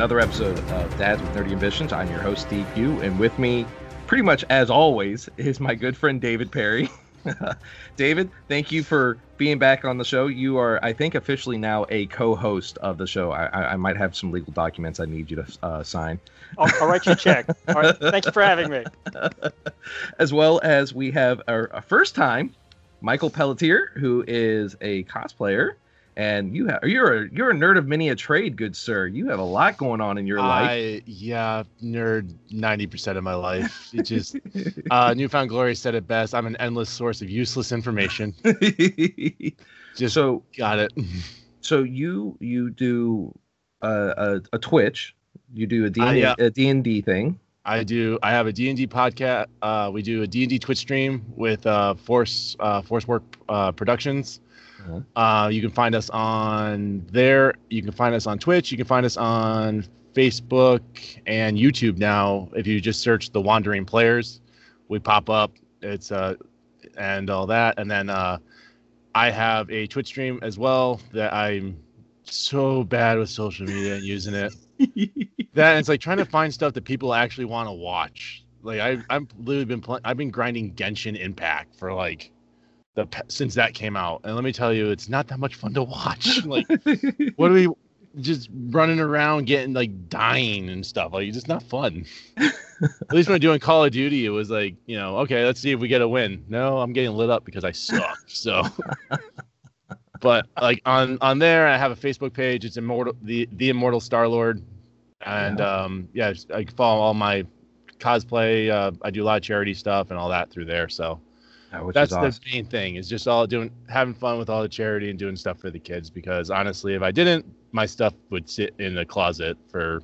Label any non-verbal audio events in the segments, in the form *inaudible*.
Another episode of Dads with Nerdy Ambitions. I'm your host, Steve Pugh, and with me, pretty much as always, is my good friend David Perry. *laughs* David, thank you for being back on the show. You are, I think, officially now a co-host of the show. I, I, I might have some legal documents I need you to uh, sign. I'll, I'll write you a check. All right, *laughs* thank you for having me. *laughs* as well as we have our, our first time, Michael Pelletier, who is a cosplayer and you have you're a you're a nerd of many a trade, good sir. You have a lot going on in your life. I yeah, nerd ninety percent of my life. It just uh, Newfound Glory said it best. I'm an endless source of useless information. *laughs* just so got it. So you you do a, a, a Twitch, you do a D Uh, yeah. a D and D thing. I do. I have a D and D podcast. Uh, we do a D and D Twitch stream with uh, Force uh, Force Work uh, Productions. Uh, you can find us on there. You can find us on Twitch. You can find us on Facebook and YouTube now. If you just search the Wandering Players, we pop up. It's uh, and all that. And then uh, I have a Twitch stream as well that I'm so bad with social media and using it. *laughs* that it's like trying to find stuff that people actually want to watch. Like I, I've literally been playing. I've been grinding Genshin Impact for like the since that came out, and let me tell you, it's not that much fun to watch. *laughs* like, what are we just running around getting like dying and stuff? Like, it's just not fun. *laughs* At least when I'm doing Call of Duty, it was like, you know, okay, let's see if we get a win. No, I'm getting lit up because I suck. So. *laughs* But like on on there, I have a Facebook page. It's immortal, the the immortal Star Lord, and um yeah, I follow all my cosplay. Uh, I do a lot of charity stuff and all that through there. So Uh, which that's is awesome. the main thing. Is just all doing having fun with all the charity and doing stuff for the kids. Because honestly, if I didn't, my stuff would sit in the closet for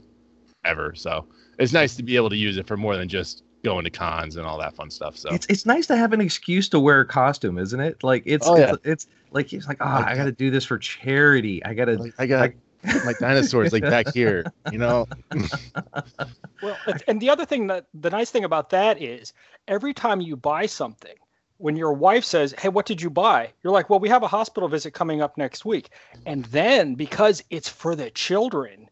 ever. So it's nice to be able to use it for more than just going to cons and all that fun stuff. So It's it's nice to have an excuse to wear a costume, isn't it? Like it's Oh, yeah. it's, it's like it's like oh, I got to do this for charity. I got to like, I got *laughs* my dinosaurs like back here, you know. *laughs* Well, and- and the other thing that the nice thing about that is every time you buy something, when your wife says, "Hey, what did you buy?" You're like, "Well, we have a hospital visit coming up next week," and then because it's for the children,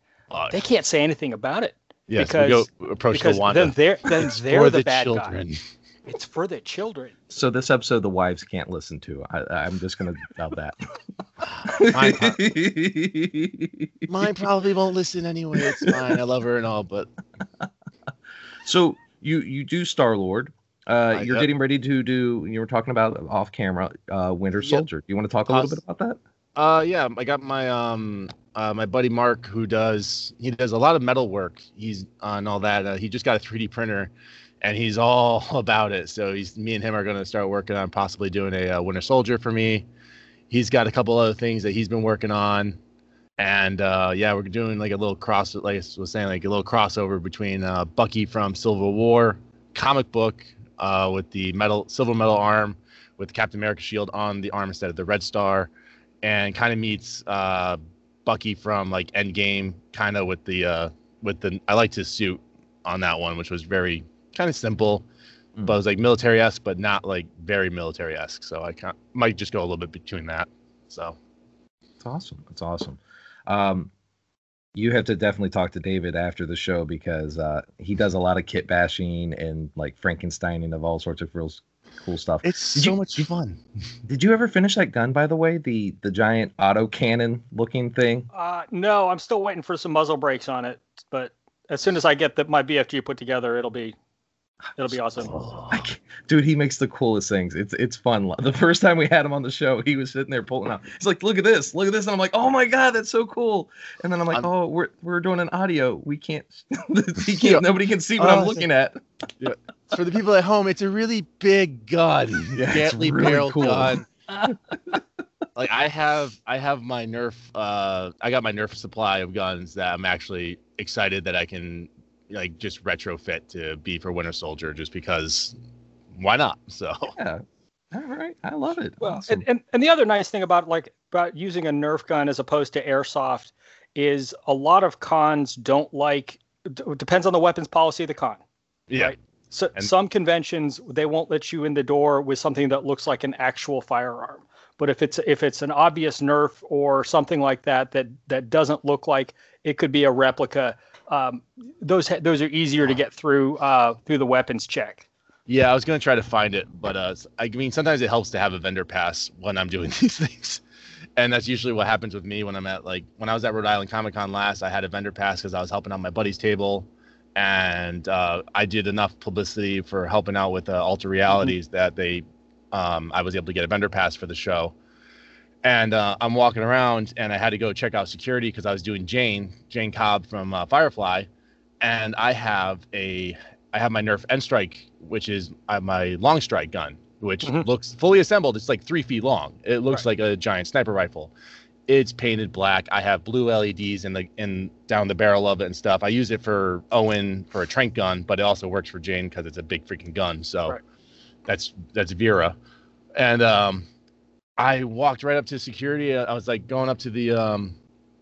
they can't say anything about it yes, because we go approach because the Wanda. then they're then It's they're for the, the bad children. guy. It's for the children. So this episode the wives can't listen to. I, I'm just gonna tell that. Mine, pro- *laughs* mine probably won't listen anyway. It's fine. I love her and all, but so you you do Star Lord. Uh, you're yep. getting ready to do. You were talking about off camera. Uh, Winter Yep. Soldier. Do you want to talk a little bit about that? Uh, yeah, I got my um uh my buddy Mark who does he does a lot of metal work. He's on all that. Uh, he just got a 3D printer, and he's all *laughs* about it. So he's me and him are going to start working on possibly doing a uh, Winter Soldier for me. He's got a couple other things that he's been working on, and uh, yeah, we're doing like a little cross. Like I was saying, like a little crossover between uh, Bucky from Civil War comic book uh, with the metal silver metal arm with Captain America shield on the arm instead of the red star and kind of meets uh, Bucky from like Endgame, kind of with the uh, with the I liked his suit on that one, which was very kind of simple, Mm. but it was like military esque, but not like very military esque. So I can might just go a little bit between that. So It's awesome. It's awesome. Um, you have to definitely talk to David after the show because uh, he does a lot of kit bashing and like Frankensteining of all sorts of real cool stuff. it's Did so you- much fun. Did you ever finish that gun, by the way? The the giant auto cannon looking thing. Uh, no, I'm still waiting for some muzzle brakes on it, but as soon as I get the, my BFG put together, it'll be it'll be awesome. I dude, he makes the coolest things. It's it's fun. The first time we had him on the show, he was sitting there pulling out. He's like, "Look at this, look at this," and I'm like, "Oh my god, that's so cool!" And then I'm like, I'm- "Oh, we're we're doing an audio. We can't. *laughs* he *laughs* can't. Yeah. Nobody can see what Oh, I'm looking at." For the people at home, it's a really big gun, *laughs* Yeah, it's really barrel cool. gun. like I have, I have my Nerf. Uh, I got my Nerf supply of guns that I'm actually excited that I can like just retrofit to be for Winter Soldier, just because. Why not? *laughs* So Yeah. All right. I love it. Well, Awesome. and, and, and the other nice thing about like about using a Nerf gun as opposed to airsoft is a lot of cons don't like. d- Depends on the weapons policy of the con. yeah, Right. So And- some conventions they won't let you in the door with something that looks like an actual firearm. But if it's if it's an obvious Nerf or something like that that that doesn't look like it could be a replica, um, those ha- those are easier to get through uh, through the weapons check. Yeah, I was gonna try to find it, but uh, I mean, sometimes it helps to have a vendor pass when I'm doing *laughs* these things, and that's usually what happens with me when I'm at like when I was at Rhode Island Comic Con last. I had a vendor pass because I was helping out my buddy's table, and uh, I did enough publicity for helping out with uh, Alter Realities that they, um, I was able to get a vendor pass for the show. And uh, I'm walking around, and I had to go check out security because I was doing Jayne, Jayne Cobb from uh, Firefly, and I have a I have my Nerf N Strike, which is uh, my long strike gun, which Mhm. looks fully assembled. It's like three feet long. It looks like a giant sniper rifle. It's painted black. I have blue LEDs in the in down the barrel of it and stuff. I use it for Owen for a trank gun, but it also works for Jayne because it's a big freaking gun. So Right. that's that's Vera, and um, I walked right up to security. I was like going up to the um,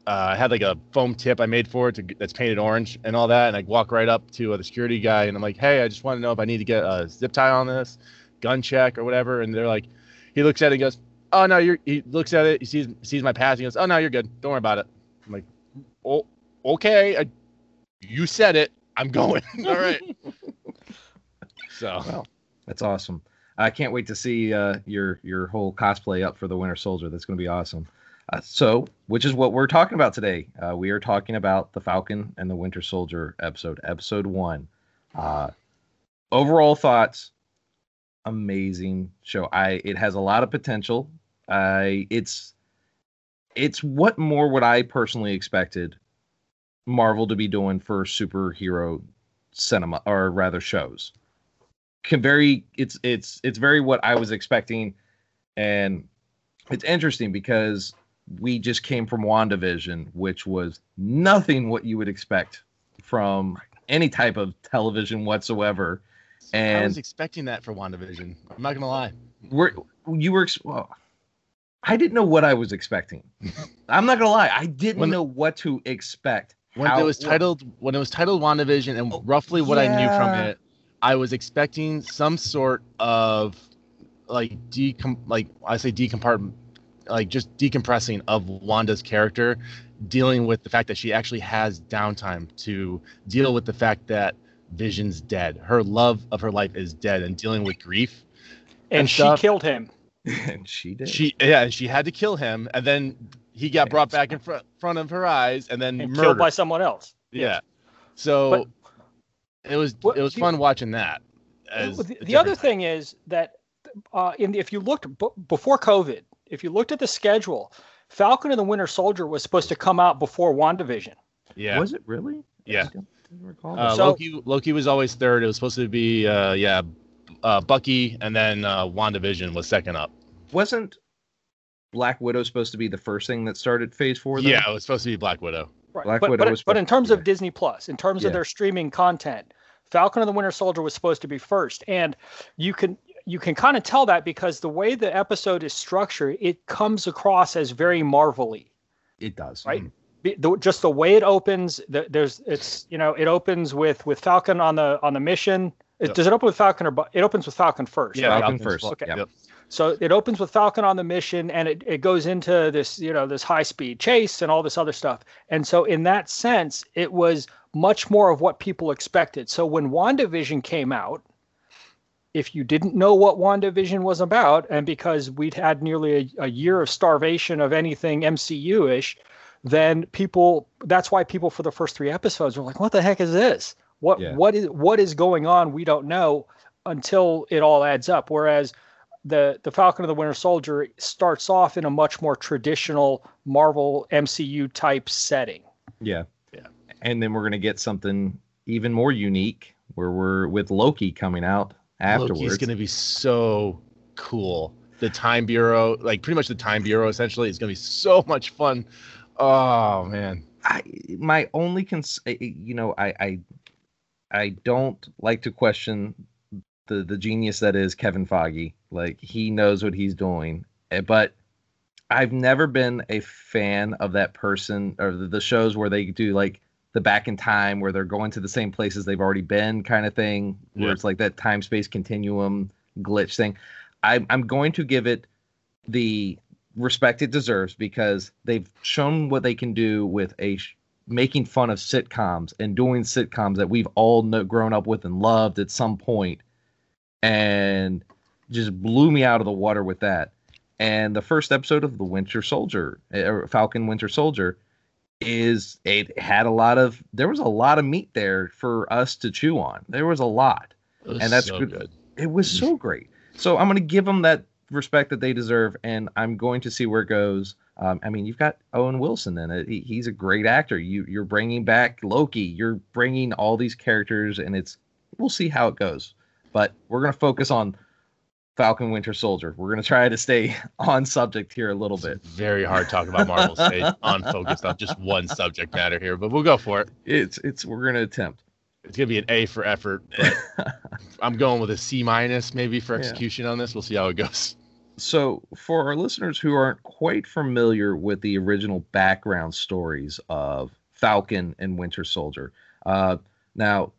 uh, I had like a foam tip I made for it to, that's painted orange and all that. And I walk right up to uh, the security guy and I'm like, hey, I just want to know if I need to get a zip tie on this, gun check or whatever. And they're like, he looks at it and goes, oh no, you're. He looks at it, he sees sees my pass, he goes, oh no, you're good, don't worry about it. I'm like, oh, okay, I, you said it, I'm *laughs* going. all right. So Well, that's awesome. I can't wait to see uh, your your whole cosplay up for the Winter Soldier. That's going to be awesome. Uh, so, which is what we're talking about today. Uh, we are talking about the Falcon and the Winter Soldier episode, episode one. Uh, overall thoughts, amazing show. I it has a lot of potential. I it's it's what more would I personally expected Marvel to be doing for superhero cinema or rather shows can very it's it's it's very what I was expecting, and it's interesting because we just came from WandaVision, which was nothing what you would expect from any type of television whatsoever. And I was expecting that for WandaVision. I'm not gonna lie. we're you were well, I didn't know what I was expecting. *laughs* I'm not gonna lie, I didn't When- know what to expect. When How- it was titled when it was titled WandaVision and Oh, roughly what I knew from it, I was expecting some sort of like decom like I say decompartment like just decompressing of Wanda's character, dealing with the fact that she actually has downtime to deal with the fact that Vision's dead. Her love of her life is dead and dealing with grief. And, And she stuff. killed him. *laughs* and she did. She yeah, and she had to kill him and then he got brought back in front front of her eyes and then And murdered. killed by someone else. Yeah. So it was Well, it was the- fun watching that. as the, the other different- thing is that uh, in the, if you looked b- before COVID, if you looked at the schedule, Falcon and the Winter Soldier was supposed to come out before WandaVision. yeah. Was it really? Yeah. I don't recall Uh. So- Loki Loki was always third. It was supposed to be uh yeah, uh Bucky and then uh WandaVision was second up. wasn't Black Widow supposed to be the first thing that started Phase Four? Then? Yeah, it was supposed to be Black Widow. Right. Black but, Widow but, was but in terms yeah. of Disney Plus, in terms Yeah. of their streaming content, Falcon and the Winter Soldier was supposed to be first, and you can you can kind of tell that because the way the episode is structured, it comes across as very marvelly. it does. Right. Mm. be- the, just the way it opens. The, there's it's you know it opens with with Falcon on the on the mission. It, Yep. Does it open with Falcon or it opens with Falcon first? Yeah, right? Falcon Falcon's first. fl- Okay. Yep. So it opens with Falcon on the mission, and it, it goes into this you know this high speed chase and all this other stuff. And so in that sense, it was much more of what people expected. So when WandaVision came out, if you didn't know what WandaVision was about, and because we'd had nearly a, a year of starvation of anything MCU ish, then people that's why people for the first three episodes were like, What the heck is this? What Yeah. what is what is going on? We don't know until it all adds up. Whereas the the Falcon of the Winter Soldier starts off in a much more traditional Marvel MCU type setting. Yeah. Yeah. And then we're gonna get something even more unique where we're with Loki coming out afterwards. Loki's going to be so cool. The Time Bureau, like pretty much the Time Bureau, essentially, is going to be so much fun. Oh man, I my only cons you know I I I don't like to question the the genius that is Kevin Feige. Like he knows what he's doing, Eh, but I've never been a fan of that person or the, the shows where they do like the back in time where they're going to the same places they've already been kind of thing where Yeah. it's like that time space continuum glitch thing. I, I'm going to give it the respect it deserves because they've shown what they can do with a sh- making fun of sitcoms and doing sitcoms that we've all know, grown up with and loved at some point and just blew me out of the water with that and the first episode of the winter soldier or falcon winter soldier is it had a lot of there was a lot of meat there for us to chew on there was a lot was And that's so good. it was so great. So I'm going to give them that respect that they deserve, and I'm going to see where it goes. Um, I mean, you've got Owen Wilson in it. He, he's a great actor. You you're bringing back Loki. You're bringing all these characters, and it's we'll see how it goes. But we're going to focus on Falcon Winter Soldier. We're going to try to stay *laughs* on subject here a little bit. It's very hard to talk about Marvel *laughs* stay on focus on just one subject matter here, but we'll go for it. It's it's we're going to attempt. It's gonna be an A for effort, but *laughs* I'm going with a C minus maybe for Yeah. execution on this. We'll see how it goes. so for our listeners who aren't quite familiar with the original background stories of Falcon and Winter Soldier, uh, now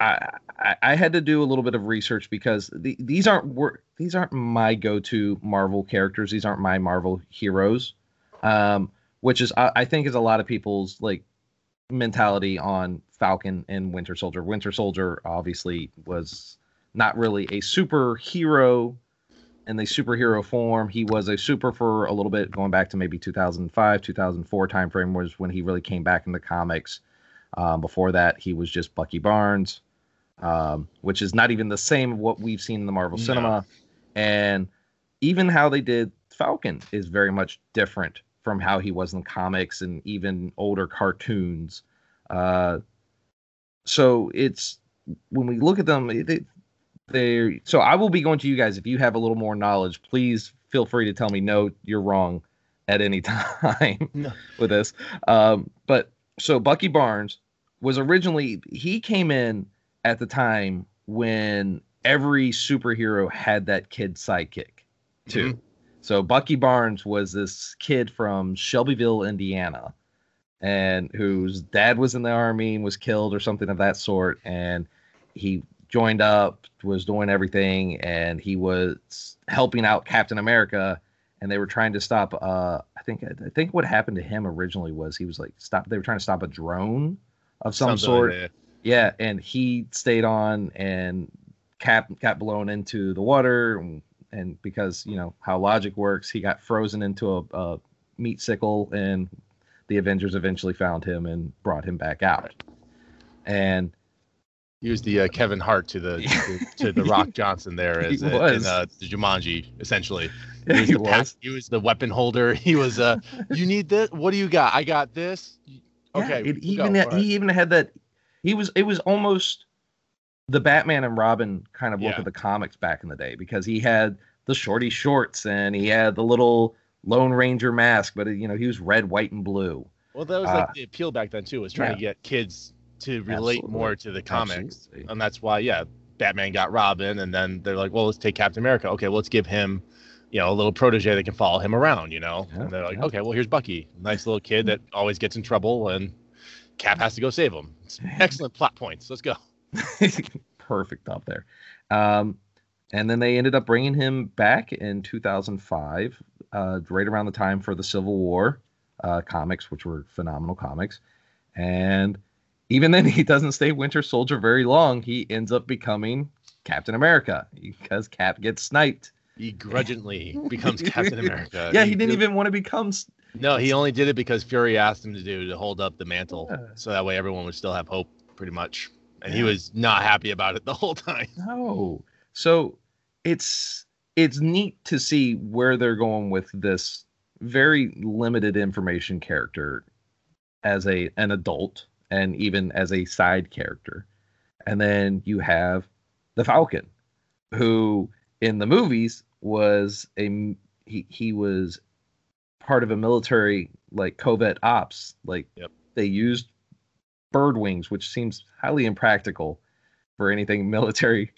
I, I I had to do a little bit of research because the, these aren't these aren't my go-to Marvel characters. These aren't my Marvel heroes, um, which is I, I think is a lot of people's like mentality on Falcon and Winter Soldier. Winter Soldier obviously was not really a superhero in the superhero form. He was a super for a little bit, going back to maybe 2005, 2004 timeframe was when he really came back in the comics. Um, before that, he was just Bucky Barnes, um, which is not even the same of what we've seen in the Marvel No. cinema. And even how they did Falcon is very much different from how he was in comics and even older cartoons. Uh, so it's when we look at them, they, they so I will be going to you guys if you have a little more knowledge. Please feel free to tell me no, you're wrong at any *laughs* time No. with this. Um, but so Bucky Barnes was originally he came in at the time when every superhero had that kid sidekick too. So Bucky Barnes was this kid from Shelbyville, Indiana, and whose dad was in the army and was killed or something of that sort, and he joined up, was doing everything, and he was helping out Captain America, and they were trying to stop. Uh, I think I think what happened to him originally was he was like stop. They were trying to stop a drone of some Something sort. like. Yeah, and he stayed on and Cap got blown into the water, and, and because you know how logic works, he got frozen into a, a meat sickle, and the Avengers eventually found him and brought him back out. And He was the uh, Kevin Hart to the *laughs* to, to the Rock Johnson there *laughs* as was. in uh, the Jumanji essentially. he, *laughs* He was, the was. pack- he was the weapon holder. He was uh you need this? What do you got? I got this. Yeah, Okay. it- he go. even had, right. he even had that. He was it was almost the Batman and Robin kind of look Yeah. of the comics back in the day because he had the shorty shorts and he had the little Lone Ranger mask, but you know he was red, white, and blue. Well, that was Uh, like the appeal back then too, was trying to get kids to relate Absolutely. more to the comics, Absolutely. and that's why, yeah, Batman got Robin, and then they're like, well, let's take Captain America. Okay, well, let's give him you know, a little protege that can follow him around, you know. Yeah, and they're like, yeah. okay, well, here's Bucky, nice little kid that always gets in trouble, and Cap has to go save him. Excellent plot points. Let's go. *laughs* Perfect up there. Um, and then they ended up bringing him back in 2005, uh, right around the time for the Civil War uh, comics, which were phenomenal comics. And even then, *laughs* he doesn't stay Winter Soldier very long. He ends up becoming Captain America because Cap gets sniped. He grudgingly becomes *laughs* Captain America. yeah, he didn't even want to become. No, he only did it because Fury asked him to do to hold up the mantle, Yeah. so that way everyone would still have hope, pretty much. And he was not happy about it the whole time. No. So it's it's neat to see where they're going with this very limited information character as a an adult and even as a side character. And then you have the Falcon who in the movies was a he he was part of a military like covert ops like Yep. they used bird wings which seems highly impractical for anything *laughs* military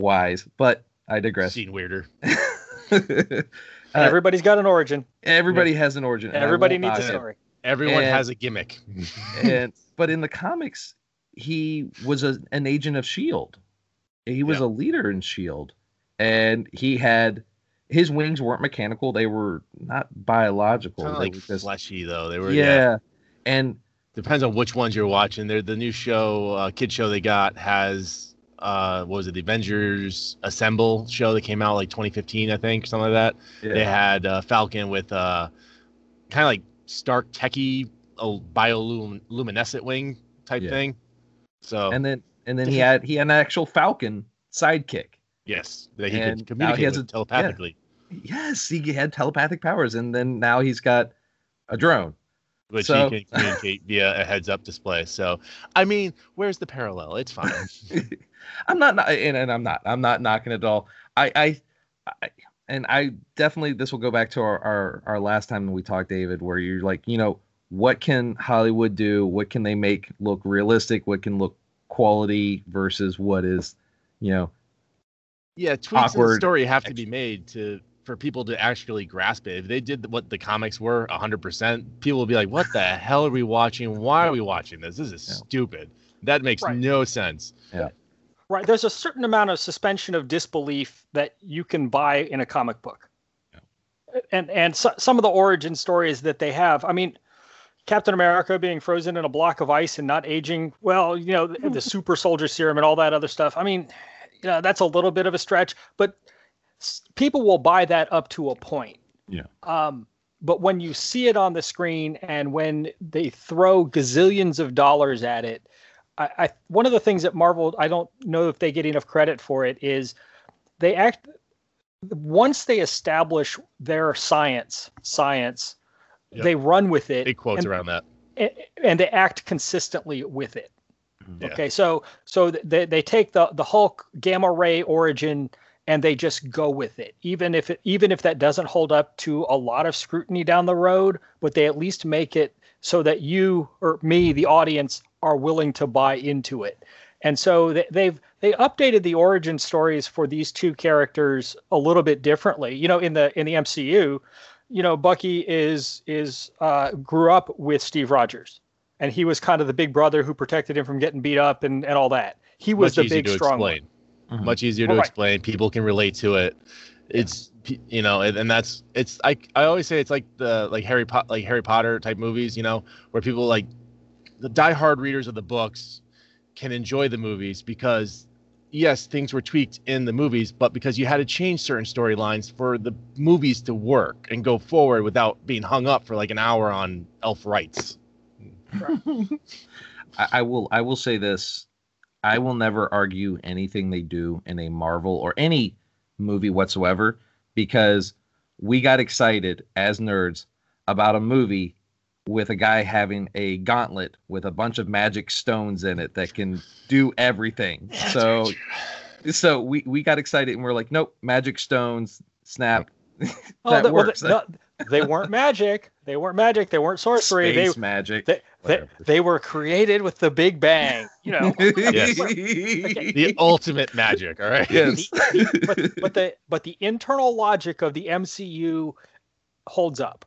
wise but i digress Seen weirder. *laughs* Uh, Everybody's got an origin. everybody has an origin and I Everybody needs a knock it. story. Everyone And- has a gimmick. *laughs* and but in the comics he was a, an agent of shield he was Yeah. a leader in shield and he had his wings weren't mechanical they were not biological Kind of they like were just- fleshy though. They were yeah. yeah. and Depends on which ones you're watching. They're the new show, uh, kid show they got has uh what was it, the Avengers Assemble show that came out like 2015, I think, something like that. They had uh, Falcon with uh kind of like Stark techie uh, bioluminescent wing type Yeah. thing. So and then and then he *laughs* had he had an actual falcon sidekick yes, that he and could now he communicate has a- telepathically, yes he had telepathic powers and then now he's got a drone which So- he can communicate via a heads-up display. So I mean, where's the parallel? It's fine. *laughs* I'm not, not and, and I'm not I'm not knocking it at all. I, I I and I definitely this will go back to our, our our last time we talked, David, where you're like, you know, what can Hollywood do? What can they make look realistic? What can look quality versus what is, you know, Yeah, tweaks in the story have to be made to for people to actually grasp it. If they did what the comics were 100%, people will be like, "What the *sighs* hell are we watching? Why are we watching this? This is Yeah. stupid. That makes Right. no sense." Yeah. Right. There's a certain amount of suspension of disbelief that you can buy in a comic book. And and so, some of the origin stories that they have, I mean, Captain America being frozen in a block of ice and not aging, well, you know, the, the *laughs* super soldier serum and all that other stuff. I mean, you know, that's a little bit of a stretch, but people will buy that up to a point. Yeah. Um, but when you see it on the screen and when they throw gazillions of dollars at it, I, I one of the things that Marvel I don't know if they get enough credit for it is they act once they establish their science science Yep. they run with it Big quotes and, around that. and, and they act consistently with it Yeah. okay so so they, they take the the hulk gamma ray origin and they just go with it. Even if it even if that doesn't hold up to a lot of scrutiny down the road but they at least make it so that you or me the audience are willing to buy into it. And so they, they've they updated the origin stories for these two characters a little bit differently. You know in the in the mcu you know bucky is is uh grew up with steve rogers and he was kind of the big brother who protected him from getting beat up and and all that he was Much the easier big to strong one. explain. Mhm. Much easier to Right. explain. People can relate to it. It's p- you know, and, and that's it's I I always say it's like the like Harry Pot like Harry Potter type movies, you know, where people like the diehard readers of the books can enjoy the movies because yes, things were tweaked in the movies, but because you had to change certain storylines for the movies to work and go forward without being hung up for like an hour on elf rights. *laughs* I, I will I will say this. I will never argue anything they do in a Marvel or any movie whatsoever because we got excited as nerds about a movie with a guy having a gauntlet with a bunch of magic stones in it that can do everything. so so we we got excited and we're like, nope, magic stones, snap. Oh, *laughs* that the- well, the- the- they weren't magic they weren't magic they weren't sorcery they Space magic. they, they, they were created with the Big Bang. You know, *laughs* Yes. Okay. the ultimate magic. All right. Yes. *laughs* The- the- but, but the but the internal logic of the MCU holds up.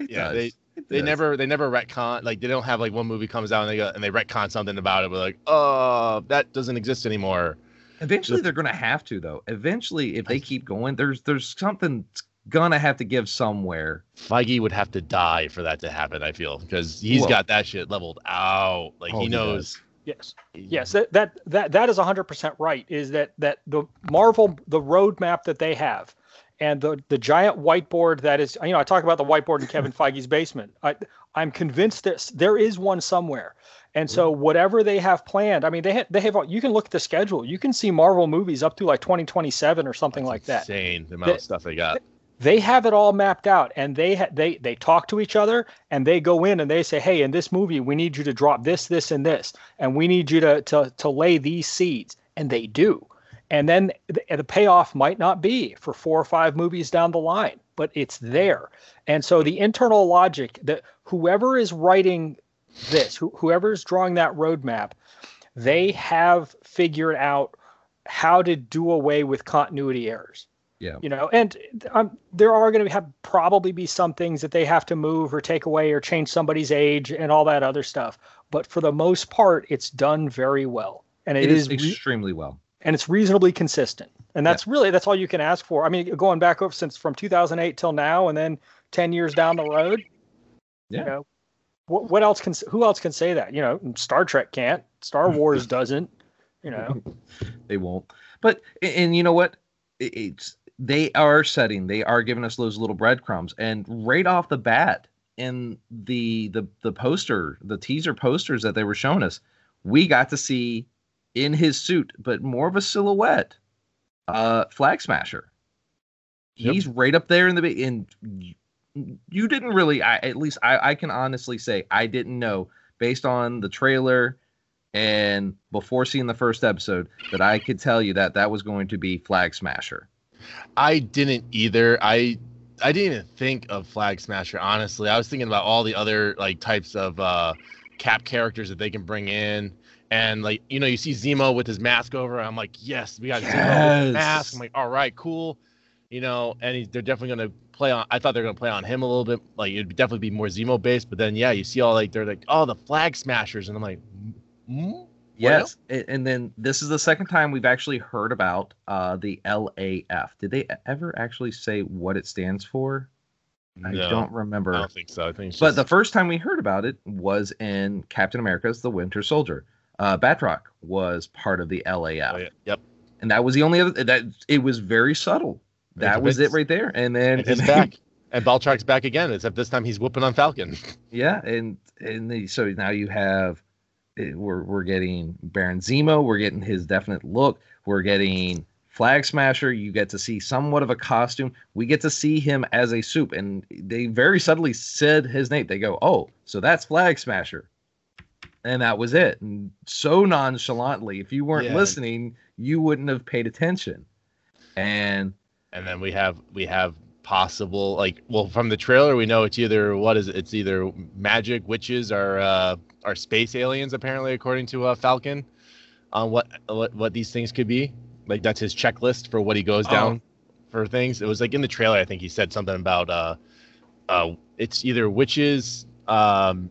It Yeah, does. they- They does. never they never retcon like they don't have like one movie comes out and they go and they retcon something about it. We're like, oh, that doesn't exist anymore. Eventually, they're going to have to, though. Eventually, if they keep going, there's there's something gonna have to give somewhere. Feige would have to die for that to happen. I feel because he's Well- got that shit leveled out. Like Oh, he he knows. Yes. Yes, that that that, that is 100% right. Is that that the Marvel the roadmap that they have, and the the giant whiteboard that is you know I talk about the whiteboard in *laughs* Kevin Feige's basement. I I'm convinced that there is one somewhere. And so whatever they have planned, I mean they ha- they have you can look at the schedule. You can see Marvel movies up to like 2027 or something like that. Insane the amount of stuff they got. They have it all mapped out and they ha- they they talk to each other and they go in and they say hey in this movie we need you to drop this this and this and we need you to to to lay these seeds and they do. And then the, the payoff might not be for four or five movies down the line but it's there. And so the internal logic that whoever is writing this who, whoever is drawing that roadmap they have figured out how to do away with continuity errors Yeah. you know and um, there are going to have probably be some things that they have to move or take away or change somebody's age and all that other stuff but for the most part it's done very well and it is, re- extremely well. and it's reasonably consistent and that's really that's all you can ask for i mean going back over since from 2008 till now and then 10 years down the road Yeah. you know what, what else can who else can say that you know star trek can't star *laughs* wars doesn't you know *laughs* they won't. But and- and you know what? It- It's they are setting. They are giving us those little breadcrumbs, and right off the bat in the the the poster, the teaser posters that they were showing us, we got to see in his suit, but more of a silhouette, uh, Flag Smasher. Yep. He's right up there in the and you, you didn't really. I at least I I can honestly say I didn't know based on the trailer and before seeing the first episode that I could tell you that that was going to be Flag Smasher. I didn't either. I I didn't even think of Flag Smasher. Honestly, I was thinking about all the other like types of uh, Cap characters that they can bring in, and like you know, you see Zemo with his mask over. I'm like, yes, we got Zemo with Yes. mask. I'm like, all right, cool. You know, and he, they're definitely gonna play on. I thought they're gonna play on him a little bit. Like it'd definitely be more Zemo based. But then yeah, you see all like they're like, oh, the Flag Smashers, and I'm like, mm? Yes, a- and then this is the second time we've actually heard about uh, the LAF. Did they ever actually say what it stands for? I No, don't remember. I don't think so. I think. But just, the first time we heard about it was in Captain America's The Winter Soldier. Uh, Batroc was part of the LAF, oh, yeah, yep. and that was the only other that it was very subtle. That It's- was it right there. And then And he's and back. *laughs* And Batroc's back again, except this time he's whooping on Falcon. *laughs* Yeah, and and the, so now you have Eh, we're we're getting Baron Zemo, we're getting his definite look, we're getting Flag Smasher. You get to see somewhat of a costume. We get to see him as a soup, and they very subtly said his name. They go, "Oh, so that's Flag Smasher," and that was it. And so nonchalantly, if you weren't Yeah. listening, you wouldn't have paid attention. And and then we have we have possible like well from the trailer we know it's either what is it? It's either magic witches or uh or space aliens apparently according to uh falcon on what what what these things could be. Like that's his checklist for what he goes Oh. down for things. It was like in the trailer i think he said something about uh uh it's either witches um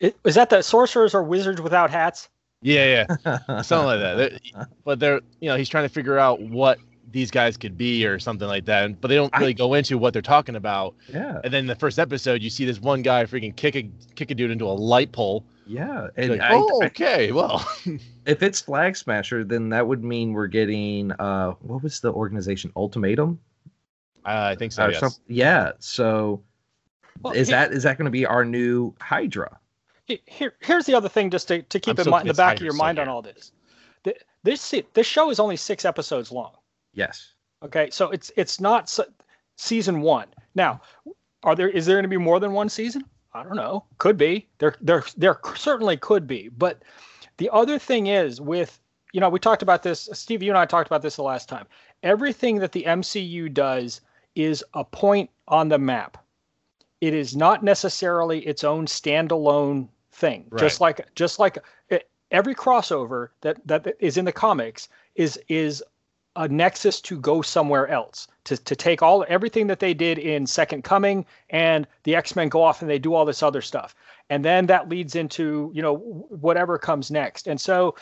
is that the sorcerers or wizards without hats? Yeah yeah. *laughs* Something like that. They're- but they're you know he's trying to figure out what these guys could be or something like that but they don't I- really go into what they're talking about yeah, and then the first episode you see this one guy freaking kick a kick a dude into a light pole yeah, and like, I, oh okay well *laughs* if it's Flag Smasher, then that would mean we're getting uh what was the organization Ultimatum? i think so Or yes. some- yeah. So Well, is he- that is that going to be our new Hydra? Here, here's the other thing, just to, to keep I'm in, so mind, in the pissed back of your still mind on all this. Th- This this show is only six episodes long. Yes. Okay, so it's it's not se- season one. Now, are there is there going to be more than one season? I don't know. Could be. There there there certainly could be. But the other thing is with you know we talked about this. Steve, you and I talked about this the last time. Everything that the MCU does is a point on the map. It is not necessarily its own standalone thing. Just like just like it, every crossover that that is in the comics is is a nexus to go somewhere else to, to take all everything that they did in second coming and the x-men go off and they do all this other stuff and then that leads into you know whatever comes next and so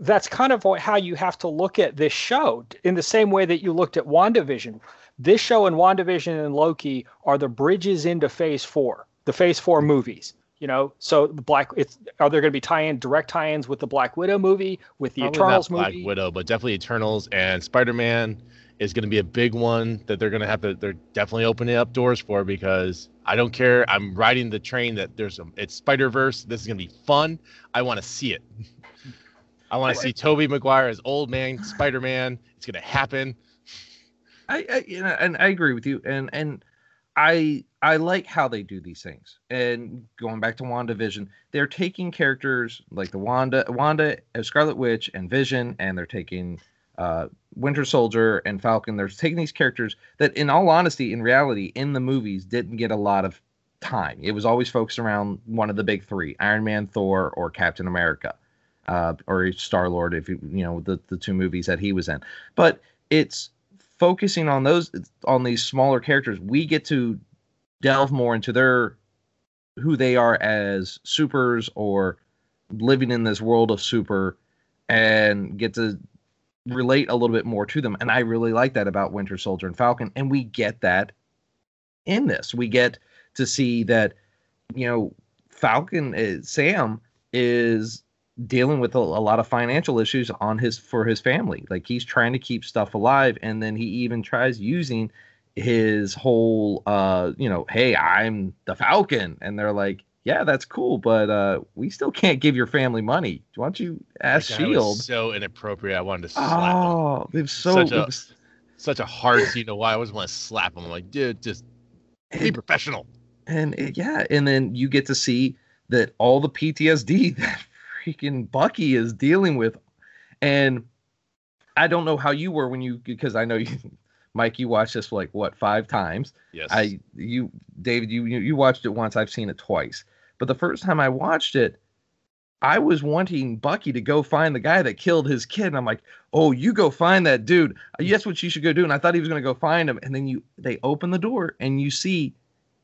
that's kind of how you have to look at this show in the same way that you looked at WandaVision. This show and WandaVision and Loki are the bridges into phase four, the phase four movies. You know, so the Black, it's are there going to be tie-in direct tie-ins with the Black Widow movie, with the Probably Eternals not Black movie? Widow, but definitely Eternals and Spider Man is going to be a big one that they're going to have to. They're definitely opening up doors for because I don't care. I'm riding the train that there's a. It's Spider Verse. This is going to be fun. I want to see it. I want to see Tobey Maguire as old man Spider Man. It's going to happen. I, I you know, and I agree with you, and and I I like how they do these things. And going back to WandaVision, they're taking characters like the Wanda, Wanda, uh, Scarlet Witch, and Vision, and they're taking uh, Winter Soldier and Falcon. They're taking these characters that, in all honesty, in reality, in the movies, didn't get a lot of time. It was always focused around one of the big three: Iron Man, Thor, or Captain America, uh, or Star Lord. If you you know the the two movies that he was in, but it's focusing on those on these smaller characters. We get to delve more into their who they are as supers or living in this world of super and get to relate a little bit more to them. And i really like that about winter soldier and falcon. And we get that in this. We get to see that you know falcon is, sam is dealing with a, a lot of financial issues on his for his family. Like he's trying to keep stuff alive. And then he even tries using his whole uh you know hey i'm the falcon and they're like yeah that's cool but uh we still can't give your family money why don't you ask was shield so inappropriate. I wanted to slap him. oh they've so Such a- was- Such a hard scene to why I always want to slap him. I'm like, dude, just be and, professional. and uh, yeah and then you get to see that all the ptsd *laughs* that freaking bucky is dealing with and i don't know how you were when you because i know you mike you watched this like what five times? Yes. I you David you, you watched it once. I've seen it twice. But the first time I watched it I was wanting Bucky to go find the guy that killed his kid. And I'm like oh you go find that dude. Uh, That's what you should go do. And I thought he was going to go find him. And then you they open the door and you see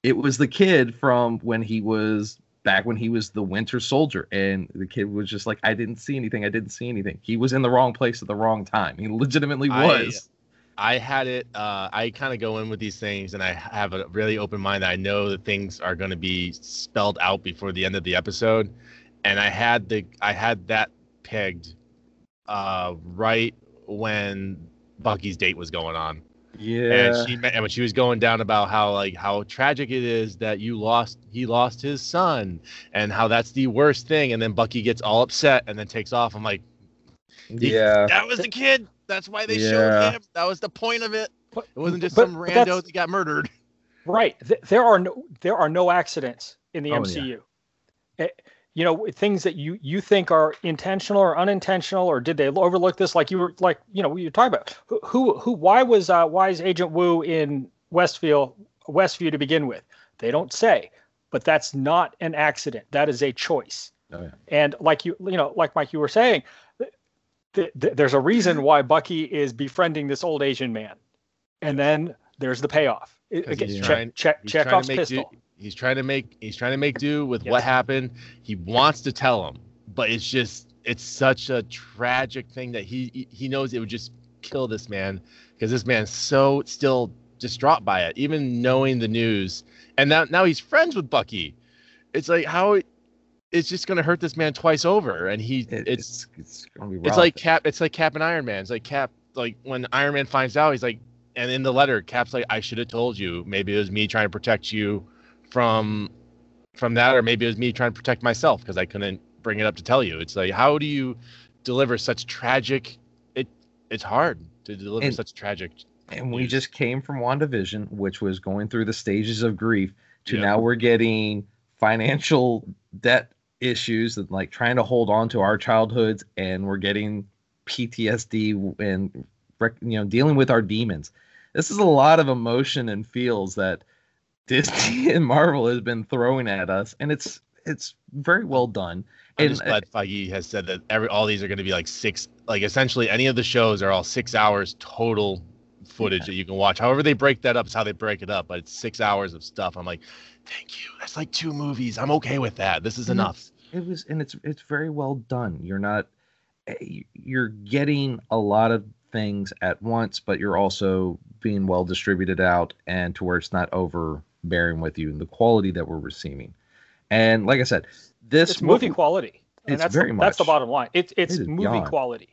it was the kid from when he was back when he was the winter soldier. And the kid was just like I didn't see anything. I didn't see anything. He was in the wrong place at the wrong time. He legitimately was I had it. Uh, I kind of go in with these things, and I have a really open mind. I know that things are going to be spelled out before the end of the episode, and I had the I had that pegged uh, right when Bucky's date was going on, yeah and she and when she was going down about how like how tragic it is that you lost he lost his son, and how that's the worst thing, and then Bucky gets all upset and then takes off. I'm like, yeah that was the kid. That's why they Yeah. showed him. That was the point of it. But- It wasn't just but- some but rando that got murdered. Right. There are no there are no accidents in the Oh, yeah. MCU. Eh, you know, things that you you think are intentional or unintentional, or did they overlook this? Like you were like you know you were talking about who who, who why was uh, why is Agent Woo in Westfield Westview to begin with? They don't say, but that's not an accident. That is a choice. Oh, yeah. And like you you know like Mike you were saying, th- th- there's a reason mm-hmm. why Bucky is befriending this old Asian man, and then there's the payoff. It- Again, he's check, trying- check, He's trying Chekhov's pistol. do. He's trying to make. He's trying to make do with Yes. what happened. He wants to tell him, but it's just. It's such a tragic thing that he he knows it would just kill this man because this man's so still distraught by it, even knowing the news. And now now he's friends with Bucky. It's like how. It's just gonna hurt this man twice over, and he. It- it's it's gonna be It's like Cap. It's like Cap and Iron Man. It's like Cap. Like when Iron Man finds out, he's like, and in the letter, Cap's like, "I should have told you. Maybe it was me trying to protect you from from that, or maybe it was me trying to protect myself because I couldn't bring it up to tell you." It's like, how do you deliver such tragic? It it's hard to deliver And- such tragic. and we just came from WandaVision, which was going through the stages of grief, to Yeah. now we're getting financial debt issues and like trying to hold on to our childhoods, and we're getting PTSD and you know dealing with our demons. This is a lot of emotion and feels that *laughs* Disney and Marvel has been throwing at us, and it's it's very well done. I'm And just glad Feige has said that every all these are going to be like six, like essentially any of the shows are all six hours total footage that you can watch. However they break that up is how they break it up, but it's six hours of stuff. I'm like, thank you. That's like two movies. I'm okay with that. This is And enough. It was and it's it's very well done you're not eh, you're getting a lot of things at once but you're also being well distributed out and to where it's not overbearing with you and the quality that we're receiving and like i said this It's movie what- quality. And It's that's very the, that's the bottom line. It's it's It is movie beyond. quality.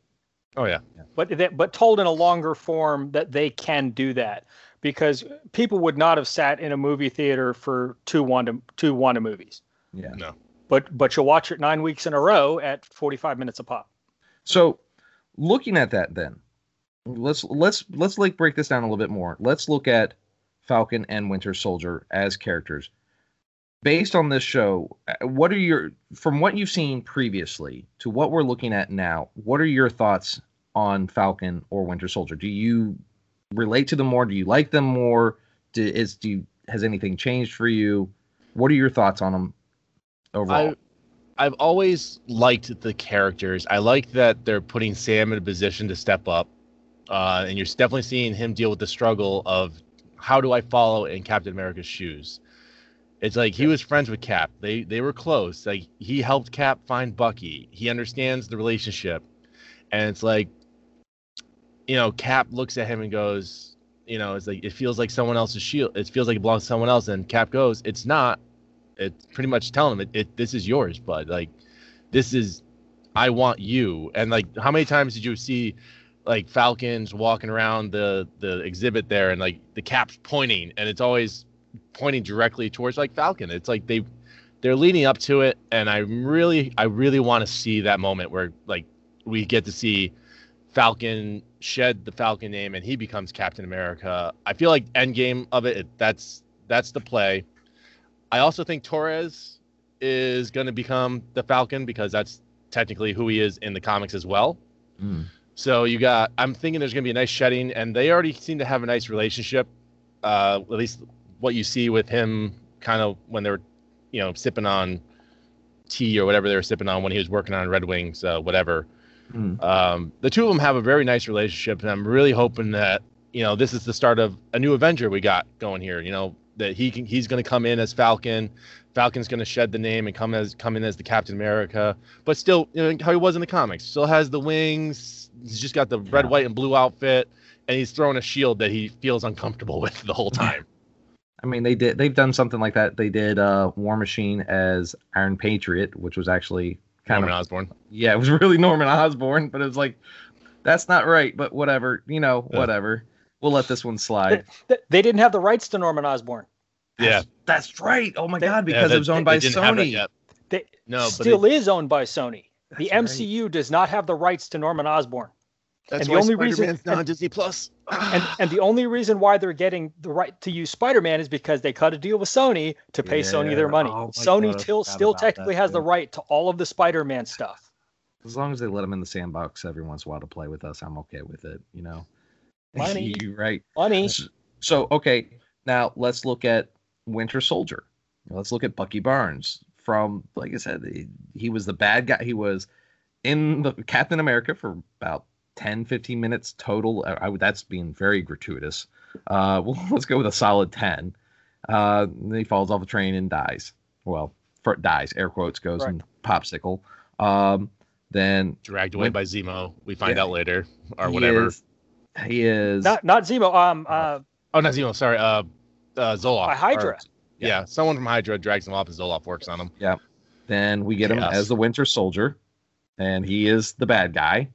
Oh yeah. but that, but told in a longer form that they can do that because people would not have sat in a movie theater for two one Wanda two Wanda movies. yeah No. But but you'll watch it nine weeks in a row at 45 minutes a pop. So, looking at that, then let's let's let's like break this down a little bit more. Let's look at Falcon and Winter Soldier as characters. Based on this show, uh, what are your from what you've seen previously to what we're looking at now? What are your thoughts on Falcon or Winter Soldier? Do you relate to them more? Do you like them more? Do, is do you, has anything changed for you? What are your thoughts on them overall? I, I've always liked the characters. I like that they're putting Sam in a position to step up, uh, and you're definitely seeing him deal with the struggle of how do I follow in Captain America's shoes. It's like he was friends with Cap. They they were close. Like he helped Cap find Bucky. He understands the relationship, and it's like, you know, Cap looks at him and goes, you know, it's like it feels like someone else's shield. It feels like it belongs to someone else. And Cap goes, it's not it's pretty much telling him it, it this is yours bud. Like this is i want you. And like how many times did you see like falcons walking around the the exhibit there and like the cap's pointing and it's always pointing directly towards like falcon? It's like they they're leading up to it and i really i really want to see that moment where like we get to see falcon shed the falcon name and he becomes captain america. I feel like endgame of it, it that's that's the play I also think Torres is going to become the Falcon because that's technically who he is in the comics as well. Mm. So you got, I'm thinking there's going to be a nice shedding, and they already seem to have a nice relationship. Uh, at least what you see with him, kind of when they were, you know, sipping on tea or whatever they were sipping on when he was working on Red Wings, uh, whatever. Mm. Um, the two of them have a very nice relationship, and I'm really hoping that you know this is the start of a new Avenger we got going here. You know that he can he's going to come in as Falcon. Falcon's going to shed the name and come as come in as the Captain America, but still you know, how he was in the comics. Still has the wings. He's just got the red, white, and blue outfit, and he's throwing a shield that he feels uncomfortable *laughs* with the whole time. I mean, they did. They've done something like that. They did uh, War Machine as Iron Patriot, which was actually kind of Norman of Osborn. yeah, it was *laughs* really Norman Osborn, but it was like that's not right. But whatever, you know, Yeah. whatever. We'll let this one slide. Th- They didn't have the rights to Norman Osborn. Yeah, That's right. Oh my They- God, Yeah, because they- it was owned by they didn't have that Sony. yet. They No, but still they- is owned by Sony. The That's right. MCU does not have the rights to Norman Osborn. That's And the why only reason- Spider-Man's not on and- Disney Plus. And and the only reason why they're getting the right to use Spider-Man is because they cut a deal with Sony to pay Sony their money. Oh Sony God, I still forgot still about that technically has the right to all of the Spider-Man stuff. As long as they let him in the sandbox every once in a while to play with us, I'm okay with it. You know. Money. *laughs* Right. Money. So okay, now let's look at Winter Soldier. Let's look at Bucky Barnes. From like I said, he, he was the bad guy. He was in the Captain America for about 10, 15 minutes total. I, I- that's being very gratuitous. Uh, well, *laughs* let's go with a solid 10. Uh, then he falls off a train and dies. Well, for, dies, air quotes, goes Right. and popsicle. Um, then Dragged away When- by Zemo. We find Yeah. out later, or whatever. is- he is Not not Zemo. Um uh Oh, not Zemo. Sorry. Uh, uh Zoloft. by Hydra. Or- yeah. someone from Hydra drags him off, and Zoloft works on him. Yeah. Then we get him Chaos. as the Winter Soldier, and he is the bad guy.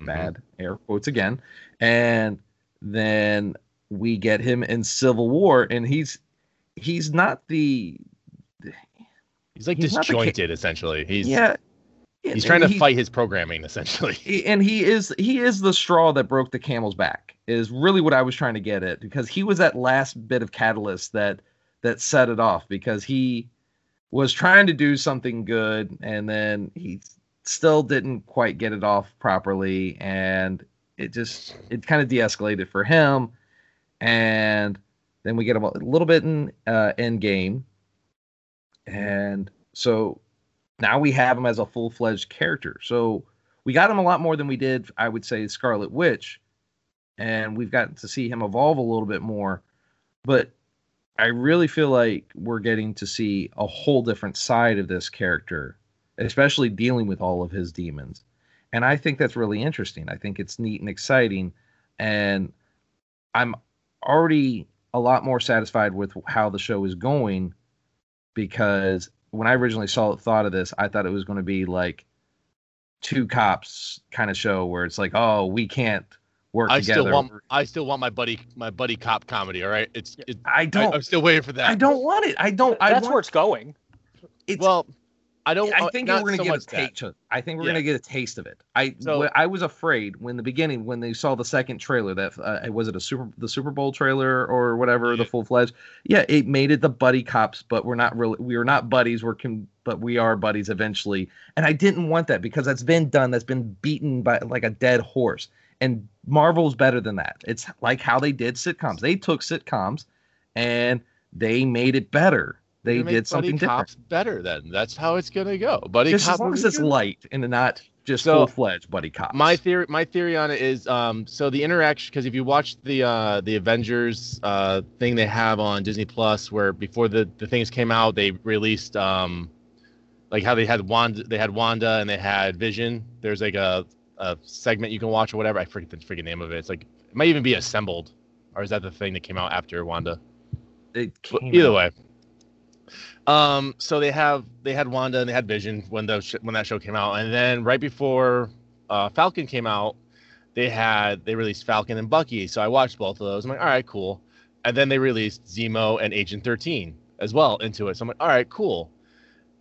Mhm. Bad air quotes again. And then we get him in Civil War, and he's he's not the He's like He's not the disjointed, essentially. He's yeah. He's trying to he- fight his programming, essentially. and he is he is the straw that broke the camel's back is really what I was trying to get at because he was that last bit of catalyst that that set it off because he was trying to do something good and then he still didn't quite get it off properly and it just it kind of de-escalated for him and then we get a little bit in uh end game and So now we have him as a full fledged character. So we got him a lot more than we did, I would say, Scarlet Witch, and we've gotten to see him evolve a little bit more. But I really feel like we're getting to see a whole different side of this character, especially dealing with all of his demons. And I think that's really interesting. I think it's neat and exciting. And I'm already a lot more satisfied with how the show is going because when I originally saw it, thought of this, I thought it was going to be like two cops kind of show where it's like, oh, we can't work I together. still want I still want my buddy my buddy cop comedy. All right, it's it, I I, don't. I'm still waiting for that. I don't want it. I don't. I That's want, where it's going. it's, Well, I don't. I think we're gonna so get a taste. Of, I think we're Yeah. gonna get a taste of it. I So- I was afraid when the beginning when they saw the second trailer that uh, was it a super the Super Bowl trailer or whatever the full fledged. Yeah, it made it the buddy cops, but we're not really we are not buddies. We're com- but we are buddies eventually. And I didn't want that because that's been done. That's been beaten by like a dead horse. And Marvel's better than that. It's like how they did sitcoms. They took sitcoms and they made it better. They did something buddy different. better. Then that's how it's gonna go. Buddy Just cop as long as it's light and not just So, full fledged buddy cops. My theory, my theory on it is, um, so the interaction because if you watch the uh, the Avengers uh, thing they have on Disney Plus, where before the the things came out, they released um, like how they had Wanda, they had Wanda and they had Vision. There's like a, a segment you can watch or whatever. I forget the freaking name of it. It's like it might even be assembled, or is that the thing that came out after Wanda? It either out- way. Um, so they have they had Wanda and they had Vision when the sh- when that show came out, and then right before uh, Falcon came out, they had they released Falcon and Bucky. So I watched both of those. I'm like, all right, cool. And then they released Zemo and Agent 13 as well into it. So I'm like, all right, cool.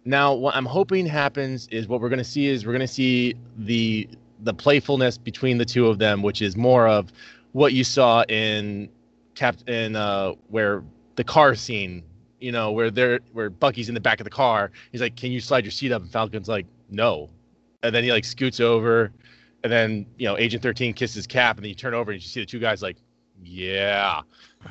Now what I'm hoping happens is what we're gonna see is we're gonna see the the playfulness between the two of them, which is more of what you saw in Cap in uh where the car scene, you know, where they're where Bucky's in the back of the car. He's like, "Can you slide your seat up?" And Falcon's like, "No," and then he like scoots over, and then you know, Agent Thirteen kisses Cap, and then you turn over and you see the two guys like, "Yeah,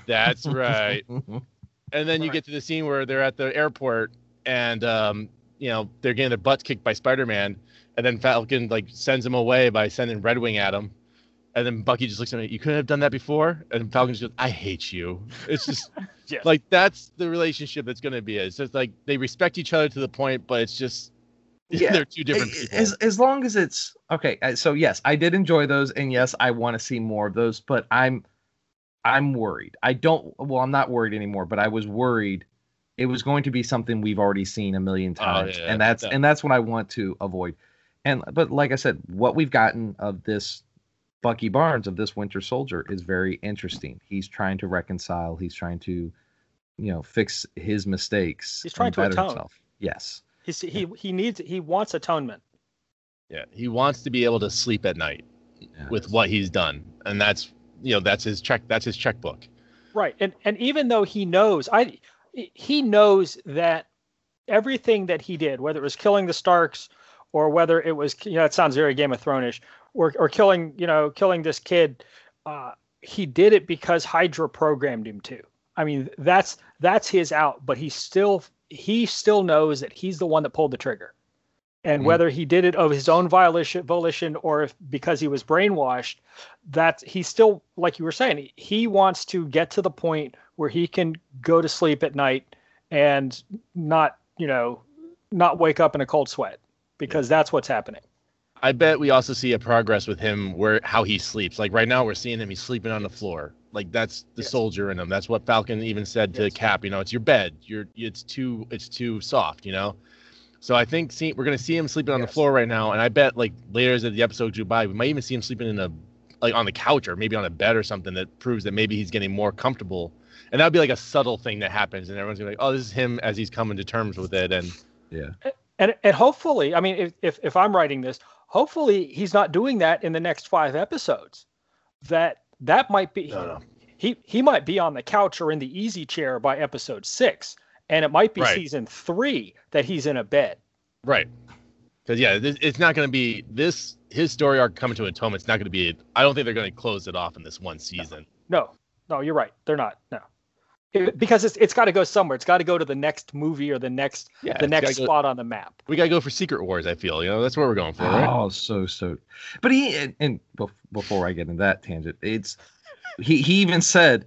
that's *laughs* right." and then you get to the scene where they're at the airport and um, you know they're getting their butts kicked by Spider-Man, and then Falcon like sends him away by sending Red Wing at him, and then Bucky just looks at me, you couldn't have done that before, and Falcon just, goes, I hate you. It's just *laughs* Yes. like that's the relationship that's going to be. It's just like they respect each other to the point, but it's just *laughs* Yeah. they're two different people. As as long as it's okay. uh, So yes, I did enjoy those, and yes, I want to see more of those. But I'm I'm worried. I don't. Well, I'm not worried anymore. But I was worried it was going to be something we've already seen a million times, yeah, and that's that- and that's what I want to avoid. And but like I said, what we've gotten of this Bucky Barnes of this Winter Soldier is very interesting. He's trying to reconcile. He's trying to, you know, fix his mistakes. He's trying to better atone. himself. Yes. He's, he he needs he wants atonement. yeah, he wants to be able to sleep at night Yeah. with what he's done, and that's you know that's his check. That's his checkbook. Right. And and even though he knows, I he knows that everything that he did, whether it was killing the Starks or whether it was you know it sounds very Game of Thrones or or killing you know killing this kid, uh, he did it because Hydra programmed him to. I mean that's that's his out, but he still he still knows that he's the one that pulled the trigger. And Mhm. whether he did it of his own violation, volition or if because he was brainwashed, that he still, like you were saying, he, he wants to get to the point where he can go to sleep at night and not, you know, not wake up in a cold sweat because that's what's happening. I bet we also see a progress with him where how he sleeps. Like right now, we're seeing him; he's sleeping on the floor. Like that's the Yes. soldier in him. That's what Falcon even said to Yes. Cap. You know, it's your bed. You're it's too it's too soft. You know. So I think see, we're gonna see him sleeping on the floor right now, and I bet like later as the episode goes by, we might even see him sleeping in a like on the couch or maybe on a bed or something that proves that maybe he's getting more comfortable. And that would be like a subtle thing that happens, and everyone's gonna be like, "Oh, this is him as he's coming to terms with it." And Yeah. And and hopefully, I mean, if if, if I'm writing this, hopefully he's not doing that in the next five episodes. That that might be No, no. he he might be on the couch or in the easy chair by episode six, and it might be Right. season three that he's in a bed. Right. Because yeah, this, it's not going to be this his story arc coming to atonement. It's not going to be. I don't think they're going to close it off in this one season. No, no, you're right. They're not. No. It- because it's it's got to go somewhere. It's got to go to the next movie or the next Yeah, the next gotta go- spot on the map. We gotta go for Secret Wars. I feel you know that's where we're going for, right? Oh, so so. But he and, and before I get into that tangent, it's he he even said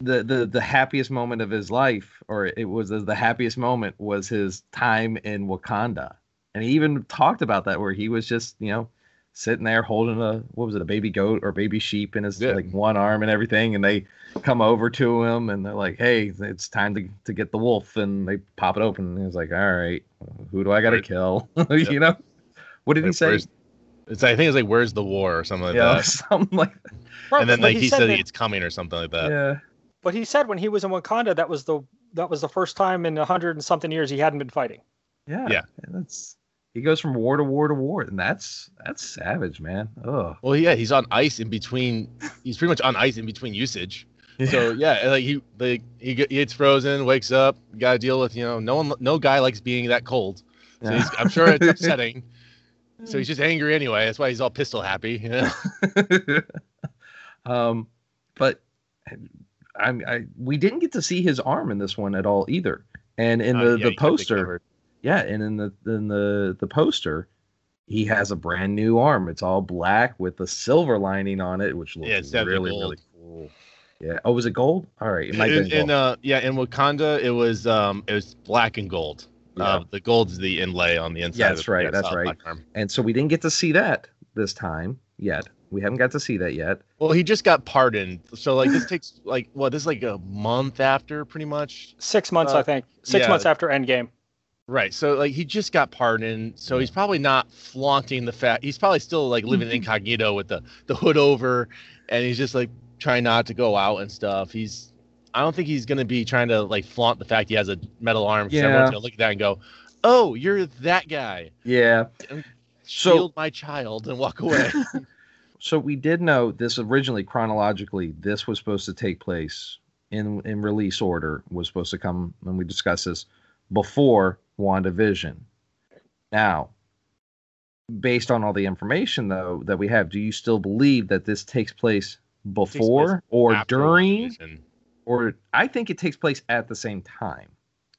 the the the happiest moment of his life, or it was the happiest moment was his time in Wakanda, and he even talked about that where he was just you know sitting there holding a what was it a baby goat or baby sheep in his Yeah. like one arm and everything, and they come over to him and they're like, "Hey, it's time to to get the wolf," and they pop it open, and he's like, "All right, who do I got to Right. kill?" *laughs* you know. What did he say? It's I think it's like where's the war or something like yeah, *laughs* that. something like Right, And then like he, said, that- it's coming or something like that. yeah. But he said when he was in Wakanda, that was the that was the first time in a hundred and something years he hadn't been fighting. Yeah. Yeah. That's he goes from war to war to war, and that's that's savage, man. Oh. Well, yeah, he's on ice in between. He's pretty much on ice in between usage. So yeah, like he like he, get- he gets frozen, wakes up, got to deal with you know no one no guy likes being that cold. So Yeah. he's, I'm sure it's *laughs* upsetting. so he's just angry anyway. That's why he's all pistol happy. You know? *laughs* um, but I, I we didn't get to see his arm in this one at all either. And in Uh, the yeah, the he kept it poster. Yeah, and in the in the the poster, he has a brand new arm. It's all black with a silver lining on it, which looks Yeah, it's really really cool. Yeah. Oh, was it gold? All right, it might in, in, uh, yeah, in Wakanda, it was um, it was black and gold. Yeah. Uh, the gold is the inlay on the inside. Yeah, of that's the right, that's right. and so we didn't get to see that this time yet. We haven't got to see that yet. Well, he just got pardoned, so like this *laughs* takes like what this is like a month after, pretty much. Six months, Uh, I think. Six yeah. months after Endgame. Right. So like he just got pardoned, so he's probably not flaunting the fact. He's probably still like living mm-hmm. incognito with the the hood over, and he's just like trying not to go out and stuff. He's I don't think he's gonna be trying to like flaunt the fact he has a metal arm. 'cause everyone's Yeah. gonna look at that and go, "Oh, you're that guy." Yeah. So- Shield my child and walk away. *laughs* *laughs* So we did know this originally chronologically. This was supposed to take place in in release order. Was supposed to come when we discussed this before WandaVision. Now, based on all the information though that we have, do you still believe that this takes place before or during WandaVision. or I think it takes place at the same time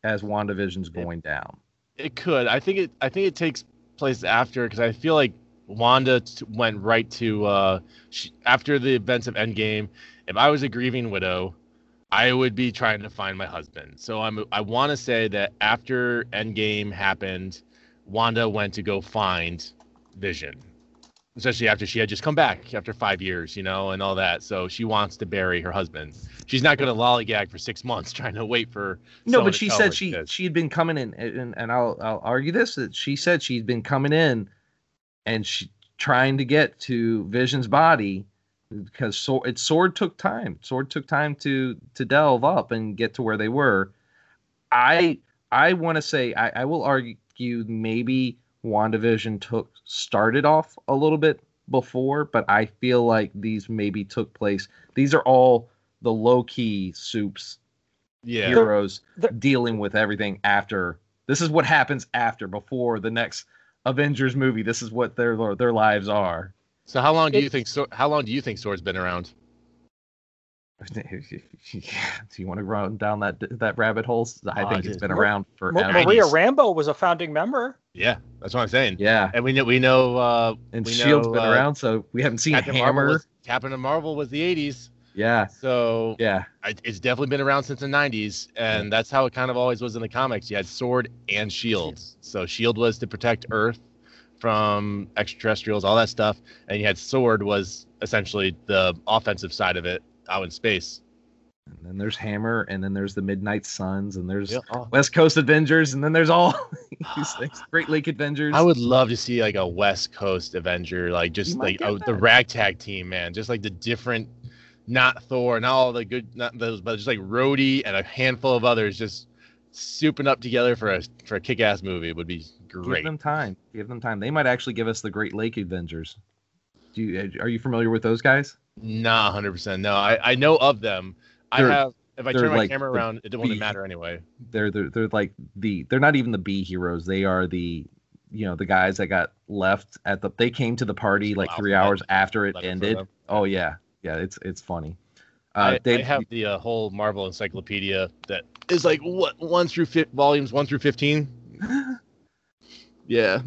as WandaVision's going down. It could. I think it. I think it takes place after because I feel like Wanda t- went right to uh she, after the events of Endgame. If I was a grieving widow, I would be trying to find my husband. So I'm. I want to say that after Endgame happened, Wanda went to go find Vision, especially after she had just come back after five years, you know, and all that. So she wants to bury her husband. She's not going to lollygag for six months *laughs* trying to wait for. No, but she said she this. she had been coming in, and, and I'll I'll argue this that she said she'd been coming in, and she trying to get to Vision's body because sword it sword took time. Sword took time to to delve up and get to where they were. I I want to say I, I will argue maybe WandaVision took started off a little bit before, but I feel like these maybe took place. These are all the low key soups yeah. heroes They're- dealing with everything after. This is what happens after, before the next Avengers movie. This is what their their lives are. So how long do you think? So, how long do you think Sword's been around? *laughs* Do you want to run down that that rabbit hole? I Oh, think it it's is. been Mar- around Ma- forever. Maria Rambeau was a founding member. Yeah, that's what I'm saying. Yeah, And we know we know uh, and we Shield's know, been uh, around, so we haven't seen Captain Hammer. Marvel was, Captain Marvel was the 80s, Yeah, so yeah, I, it's definitely been around since the 90s, and that's how it kind of always was in the comics. You had Sword and Shield. So Shield was to protect Earth from extraterrestrials, all that stuff, and you had Sword was essentially the offensive side of it out in space. and then there's Hammer, and then there's the Midnight Suns, and there's Yeah. Oh. West Coast Avengers, and then there's all *laughs* these *sighs* things. Great Lake Avengers. I would love to see like a West Coast Avenger, like just like uh, the ragtag team, man. Just like the different, not Thor, not all the good, not those, but just like Rhodey and a handful of others, just souping up together for a for a kick-ass movie would be great. Give them time. Give them time. They might actually give us the Great Lake Avengers. Do you are you familiar with those guys? Nah, hundred percent. No, I I know of them. I They're- have. If I turn my like camera around, it won't matter anyway. They're they're they're like the they're not even the B heroes. They are the you know the guys that got left at the they came to the party like go three hours after it ended. Oh yeah, yeah. It's it's funny. Uh, I, Dave, I have the uh, whole Marvel encyclopedia that is like what one through fi- volumes one through fifteen. *laughs* yeah,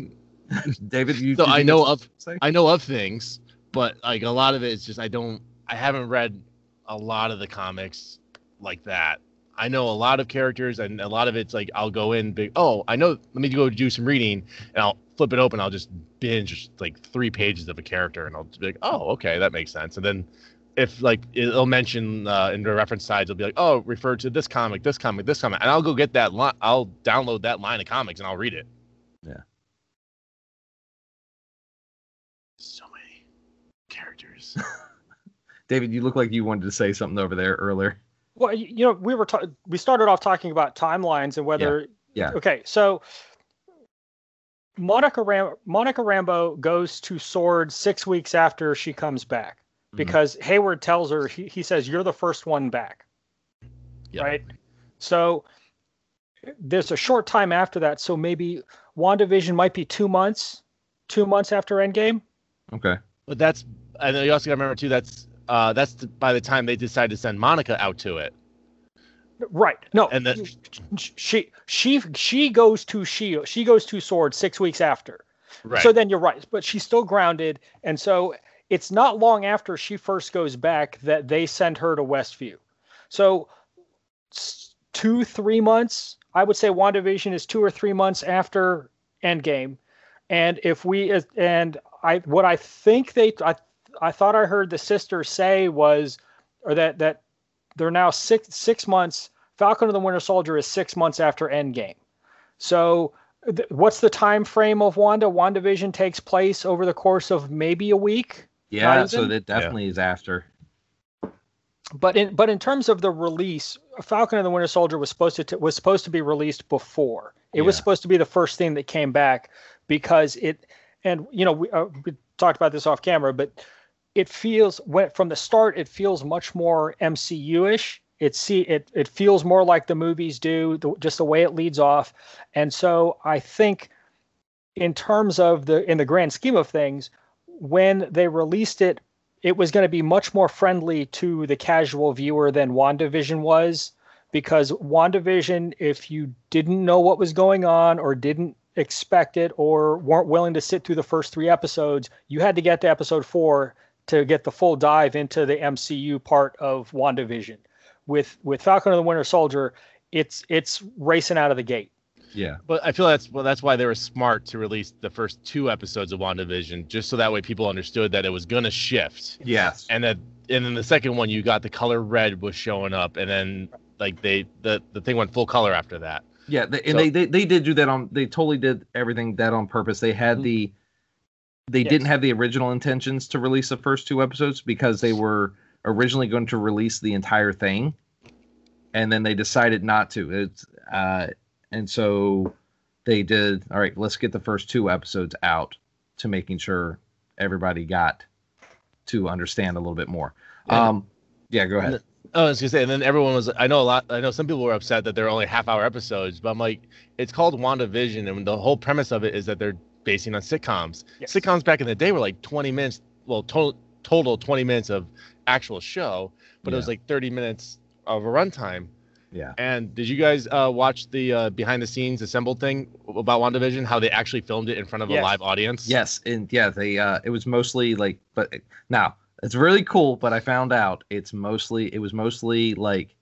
David, you. So I know of- say? I know of things, but like a lot of it is just I don't. I haven't read a lot of the comics like that. I know a lot of characters, and a lot of it's like I'll go in big. Oh, I know. Let me go do some reading, and I'll flip it open. I'll just binge like three pages of a character, and I'll be like, oh, okay, that makes sense. And then if like it'll mention uh, in the reference sides, it'll be like, oh, refer to this comic, this comic, this comic, and I'll go get that line. I'll download that line of comics and I'll read it. Yeah. So many characters. *laughs* David, you look like you wanted to say something over there earlier. Well, you know, we were ta- we started off talking about timelines and whether. Yeah. Okay, so Monica Ram- Monica Rambeau goes to Sword six weeks after she comes back Mhm. because Hayward tells her he, he says you're the first one back. Yeah. Right. So there's a short time after that, so maybe WandaVision might be two months, two months after Endgame. Okay. But that's and you also got to remember too. That's uh that's the, by the time they decide to send Monica out to it. Right. No. And then- she she she goes to Shield. She goes to Sword six weeks after. Right. So then you're right, but she's still grounded, and so it's not long after she first goes back that they send her to Westview. So two three months, I would say WandaVision is two or three months after Endgame, and if we uh, and I what I think they I I thought I heard the sisters say was or that that they're now six six months. Falcon the Winter Soldier is six months after Endgame. So, what's the time frame of Wanda? WandaVision takes place over the course of maybe a week. Yeah, Not so even? that definitely is after. But in but in terms of the release, Falcon and the Winter Soldier was supposed to t- was supposed to be released before. It was supposed to be the first thing that came back because it and you know we, uh, we talked about this off camera, but it feels when from the start it feels much more MCU-ish. It see it it feels more like the movies do, the, just the way it leads off, and so I think in terms of the in the grand scheme of things, when they released it it was going to be much more friendly to the casual viewer than WandaVision was because WandaVision, if you didn't know what was going on or didn't expect it or weren't willing to sit through the first three episodes, you had to get to episode four to get the full dive into the MCU part of WandaVision. With with Falcon and the Winter Soldier, it's it's racing out of the gate. Yeah. But I feel that's well, that's why they were smart to release the first two episodes of WandaVision, just so that way people understood that it was gonna shift. Yes. And that and then the second one you got the color red was showing up and then like they the, the thing went full color after that. Yeah, they, and So- they, they they did do that on. They totally did everything that on purpose. They had the, they Yes. didn't have the original intentions to release the first two episodes because they were originally going to release the entire thing, and then they decided not to. It's uh, and so they did. All right, let's get the first two episodes out to making sure everybody got to understand a little bit more. Yeah. Um, yeah, go ahead. Oh, I was gonna say, and then everyone was. I know a lot. I know some people were upset that they're only half hour episodes, but I'm like, it's called WandaVision, and the whole premise of it is that they're basing on sitcoms. Yes. Sitcoms back in the day were like 20 minutes. Well, total total 20 minutes of actual show, but it was like 30 minutes of a runtime. Yeah. And did you guys uh, watch the uh, behind the scenes assembled thing about WandaVision? How they actually filmed it in front of Yes. a live audience? Yes, and yeah, they uh it was mostly like but now it's really cool, but I found out it's mostly it was mostly like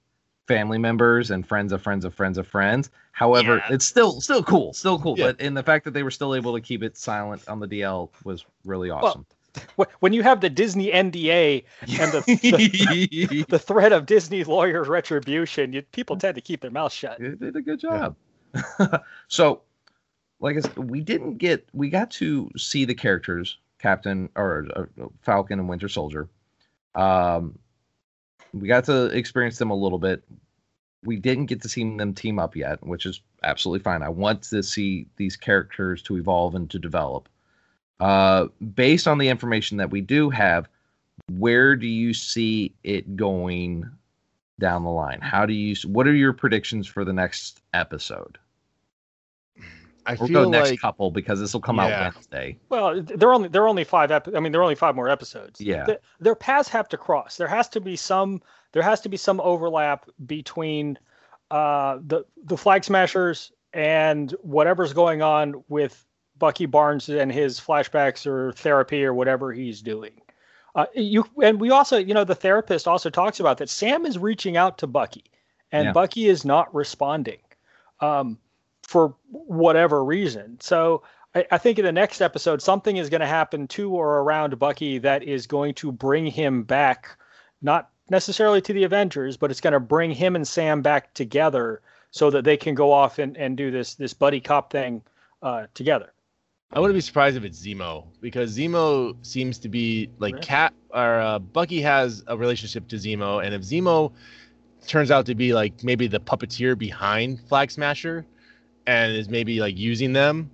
family members and friends of friends of friends of friends. However, Yeah. it's still still cool, still cool. Yeah. But in the fact that they were still able to keep it silent on the DL was really awesome. Wh- When you have the Disney NDA and the, the the *laughs* threat of Disney lawyers retribution, you, people tend to keep their mouth shut. It did a good job. *laughs* so, like I said, we didn't get we got to see the characters, Captain or uh, Falcon and Winter Soldier. Um, we got to experience them a little bit. We didn't get to see them team up yet, which is absolutely fine. I want to see these characters to evolve and to develop. Uh, based on the information that we do have, where do you see it going down the line? How do you? What are your predictions for the next episode? I We'll feel go next like couple because this will come Yeah. out Wednesday. Well, they're only they're only five. Ep- I mean, there are only five more episodes. Yeah. The- their paths have to cross. There has to be some. there has to be some overlap between uh, the the Flag Smashers and whatever's going on with Bucky Barnes and his flashbacks or therapy or whatever he's doing. Uh, you and we also, you know, the therapist also talks about that Sam is reaching out to Bucky, and Yeah. Bucky is not responding um, for whatever reason. So I, I think in the next episode, something is going to happen to or around Bucky that is going to bring him back, not necessarily to the Avengers, but it's going to bring him and Sam back together so that they can go off and, and do this this buddy cop thing uh, together. I wouldn't be surprised if it's Zemo because Zemo seems to be like? Cat or uh, Bucky has a relationship to Zemo, and if Zemo turns out to be like maybe the puppeteer behind Flag Smasher and is maybe like using them,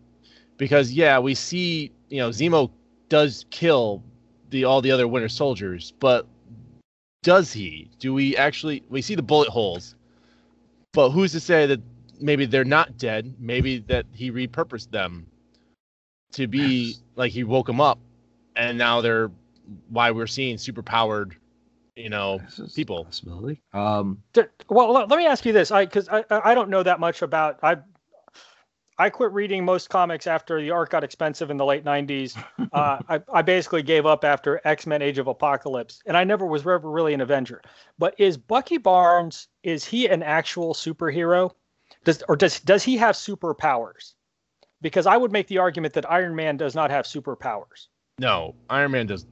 because yeah, we see you know Zemo does kill the all the other Winter Soldiers, but does he? Do we actually we see the bullet holes, but who's to say that maybe they're not dead? Maybe that he repurposed them to be like he woke them up and now they're why we're seeing super powered you know This is a people possibility. Um, Well, let let me ask you this, I because I I I don't know that much about I. I quit reading most comics after the art got expensive in the late '90s. *laughs* Uh, I, I basically gave up after X Men: Age of Apocalypse, and I never was ever really an Avenger. But is Bucky Barnes is he an actual superhero? Does or does does he have superpowers? Because I would make the argument that Iron Man does not have superpowers. no iron man does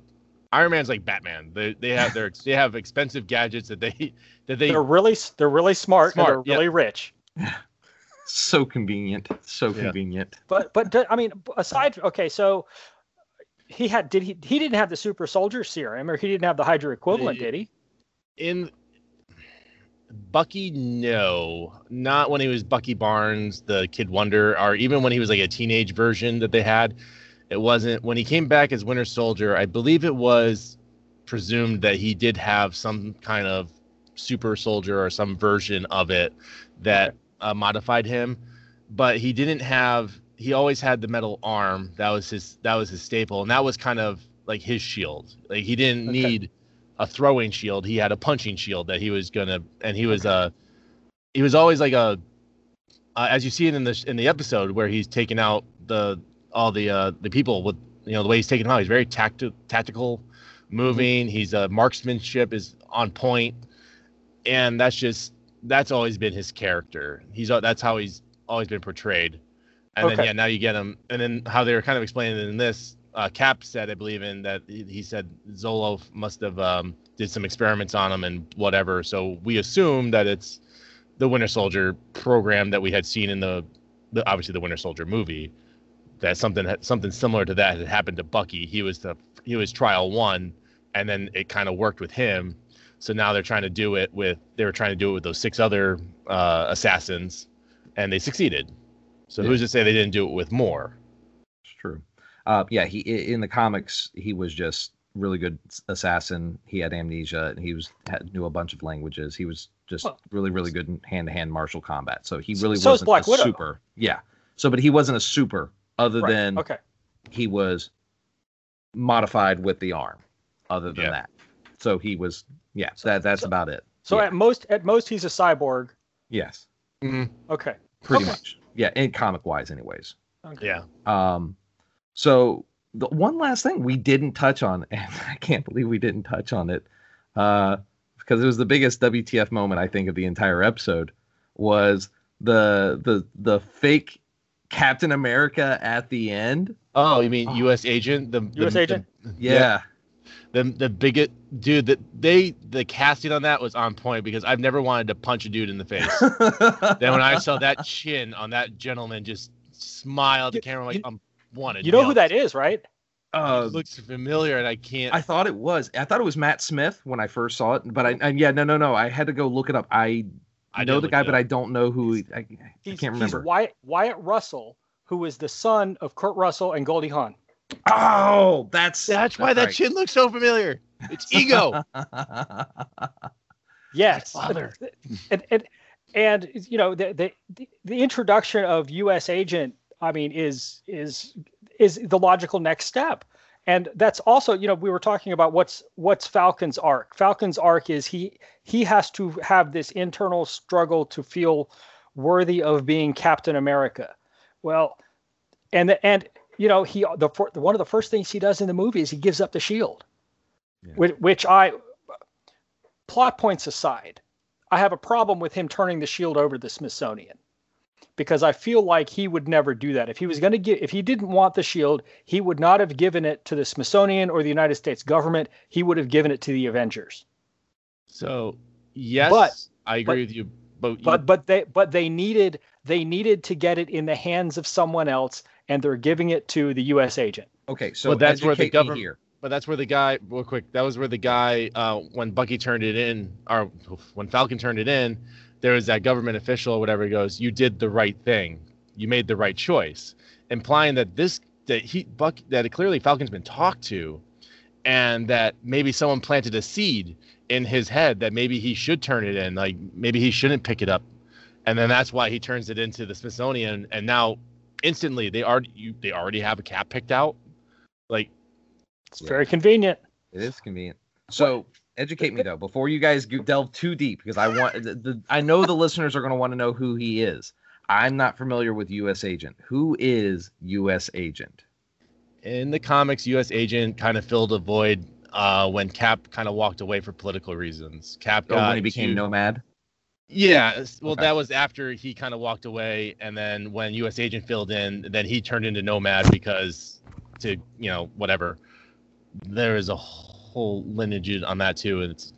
iron man's like batman they, they have their they have expensive gadgets that they that they They're really they're really smart, Smart, and they're really rich. *laughs* so convenient. So Yeah. convenient. But but I mean, aside okay, so he had did he he didn't have the super soldier serum or he didn't have the Hydra equivalent, The- did he? in bucky no. Not when he was bucky barnes the kid wonder or even when he was like a teenage version that they had. It wasn't when he came back as winter soldier i believe it was presumed that he did have some kind of super soldier or some version of it that uh, modified him. But he didn't have he always had the metal arm. That was his that was his staple and that was kind of like his shield. Like he didn't Okay. need a throwing shield. He had a punching shield that he was gonna and he was uh he was always like a uh, as you see it in the in the episode where he's taking out the all the uh the people with you know the way he's taking them out he's very tacti- tactical moving. He's uh marksmanship is on point. And that's just that's always been his character. He's uh, that's how he's always been portrayed. And then yeah now you get him. And then how they were kind of explaining it in this uh, cap said i believe in that he, said zola must have um, did some experiments on him and whatever. So we assume that it's the winter soldier program that we had seen in the, the obviously the winter soldier movie. That something something similar to that had happened to bucky. He was the he was trial one and then it kind of worked with him. So now they're trying to do it with they were trying to do it with those six other uh, assassins and they succeeded. So Yeah. who's to say they didn't do it with more? It's true. Uh, yeah, he in the comics he was just really good assassin. He had amnesia. and He was had, knew a bunch of languages. He was just Well, really really good in hand to hand martial combat. So he really so is wasn't Black a Widow. super. Yeah. So, but he wasn't a super other Right, than okay. he was modified with the arm. Other than Yeah. that, so he was yeah. So that that's about it. So yeah. at most at most he's a cyborg. yes, Okay. pretty Okay. much. Yeah, in comic wise, anyways. okay. yeah Um, so the one last thing we didn't touch on, *laughs* and I can't believe we didn't touch on it, uh, because it was the biggest WTF moment I think of the entire episode, was the the the fake Captain America at the end. oh you mean Oh. us agent the the- US the- agent? Yeah, the the bigot dude that they the casting on that was on point because I've never wanted to punch a dude in the face. *laughs* then when I saw that chin on that gentleman just smile at the camera like I'm wanted. You know who that is, right? uh, It looks familiar and I can't. I thought it was. I thought it was Matt Smith when I first saw it, but I, I yeah no no no. I had to go look it up. I I know the guy, but. I don't know who. He, I, I can't remember. He's Wyatt, Wyatt Russell, who is the son of Kurt Russell and Goldie Hawn. Oh, that's That's why that right. chin looks so familiar. It's ego. *laughs* *laughs* Yes. father. And, and, and you know the, the the- the introduction of U.S. agent, I mean, is is is the logical next step. and that's also you know we were talking about what's what's falcon's arc falcon's arc is he he has to have this internal struggle to feel worthy of being captain america well and the, and you know he the one of the first things he does in the movie is he gives up the shield yeah. which, which i plot points aside i have a problem with him turning the shield over to the smithsonian because I feel like he would never do that. If he was going to get, if he didn't want the shield, he would not have given it to the Smithsonian or the United States government. He would have given it to the Avengers. So yes, but, I agree but, with you. But, but but they but they needed they needed to get it in the hands of someone else, and they're giving it to the U.S. agent. Okay, so well, that's where the government. Here. But that's where the guy, real quick, that was where the guy, uh, when Bucky turned it in, or when Falcon turned it in, there was that government official or whatever goes, you did the right thing, you made the right choice, implying that this that he Buck that clearly Falcon's been talked to, and that maybe someone planted a seed in his head that maybe he should turn it in, like maybe he shouldn't pick it up, and then that's why he turns it into the Smithsonian, and now instantly they are you, they already have a cap picked out, like it's yeah. very convenient. It is convenient. So educate me though before you guys delve too deep because I want the, the I know the listeners are going to want to know who he is. I'm not familiar with U.S. Agent. Who is U.S. Agent? In the comics, U.S. Agent kind of filled a void uh, when Cap kind of walked away for political reasons. Cap oh, when he became to, Nomad. Yeah, well, okay. that was after he kind of walked away, and then when U.S. Agent filled in, then he turned into Nomad because to you know whatever. There is a whole lineage on that too, and it's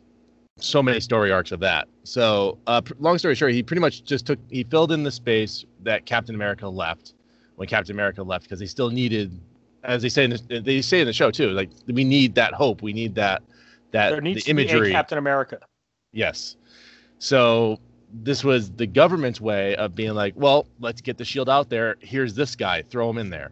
so many story arcs of that. So, uh, long story short, he pretty much just took he filled in the space that Captain America left when Captain America left because he still needed, as they say in the, they say in the show too, like we need that hope, we need that that there needs the imagery. To be a Captain America. Yes. So this was the government's way of being like, well, let's get the shield out there. Here's this guy, throw him in there.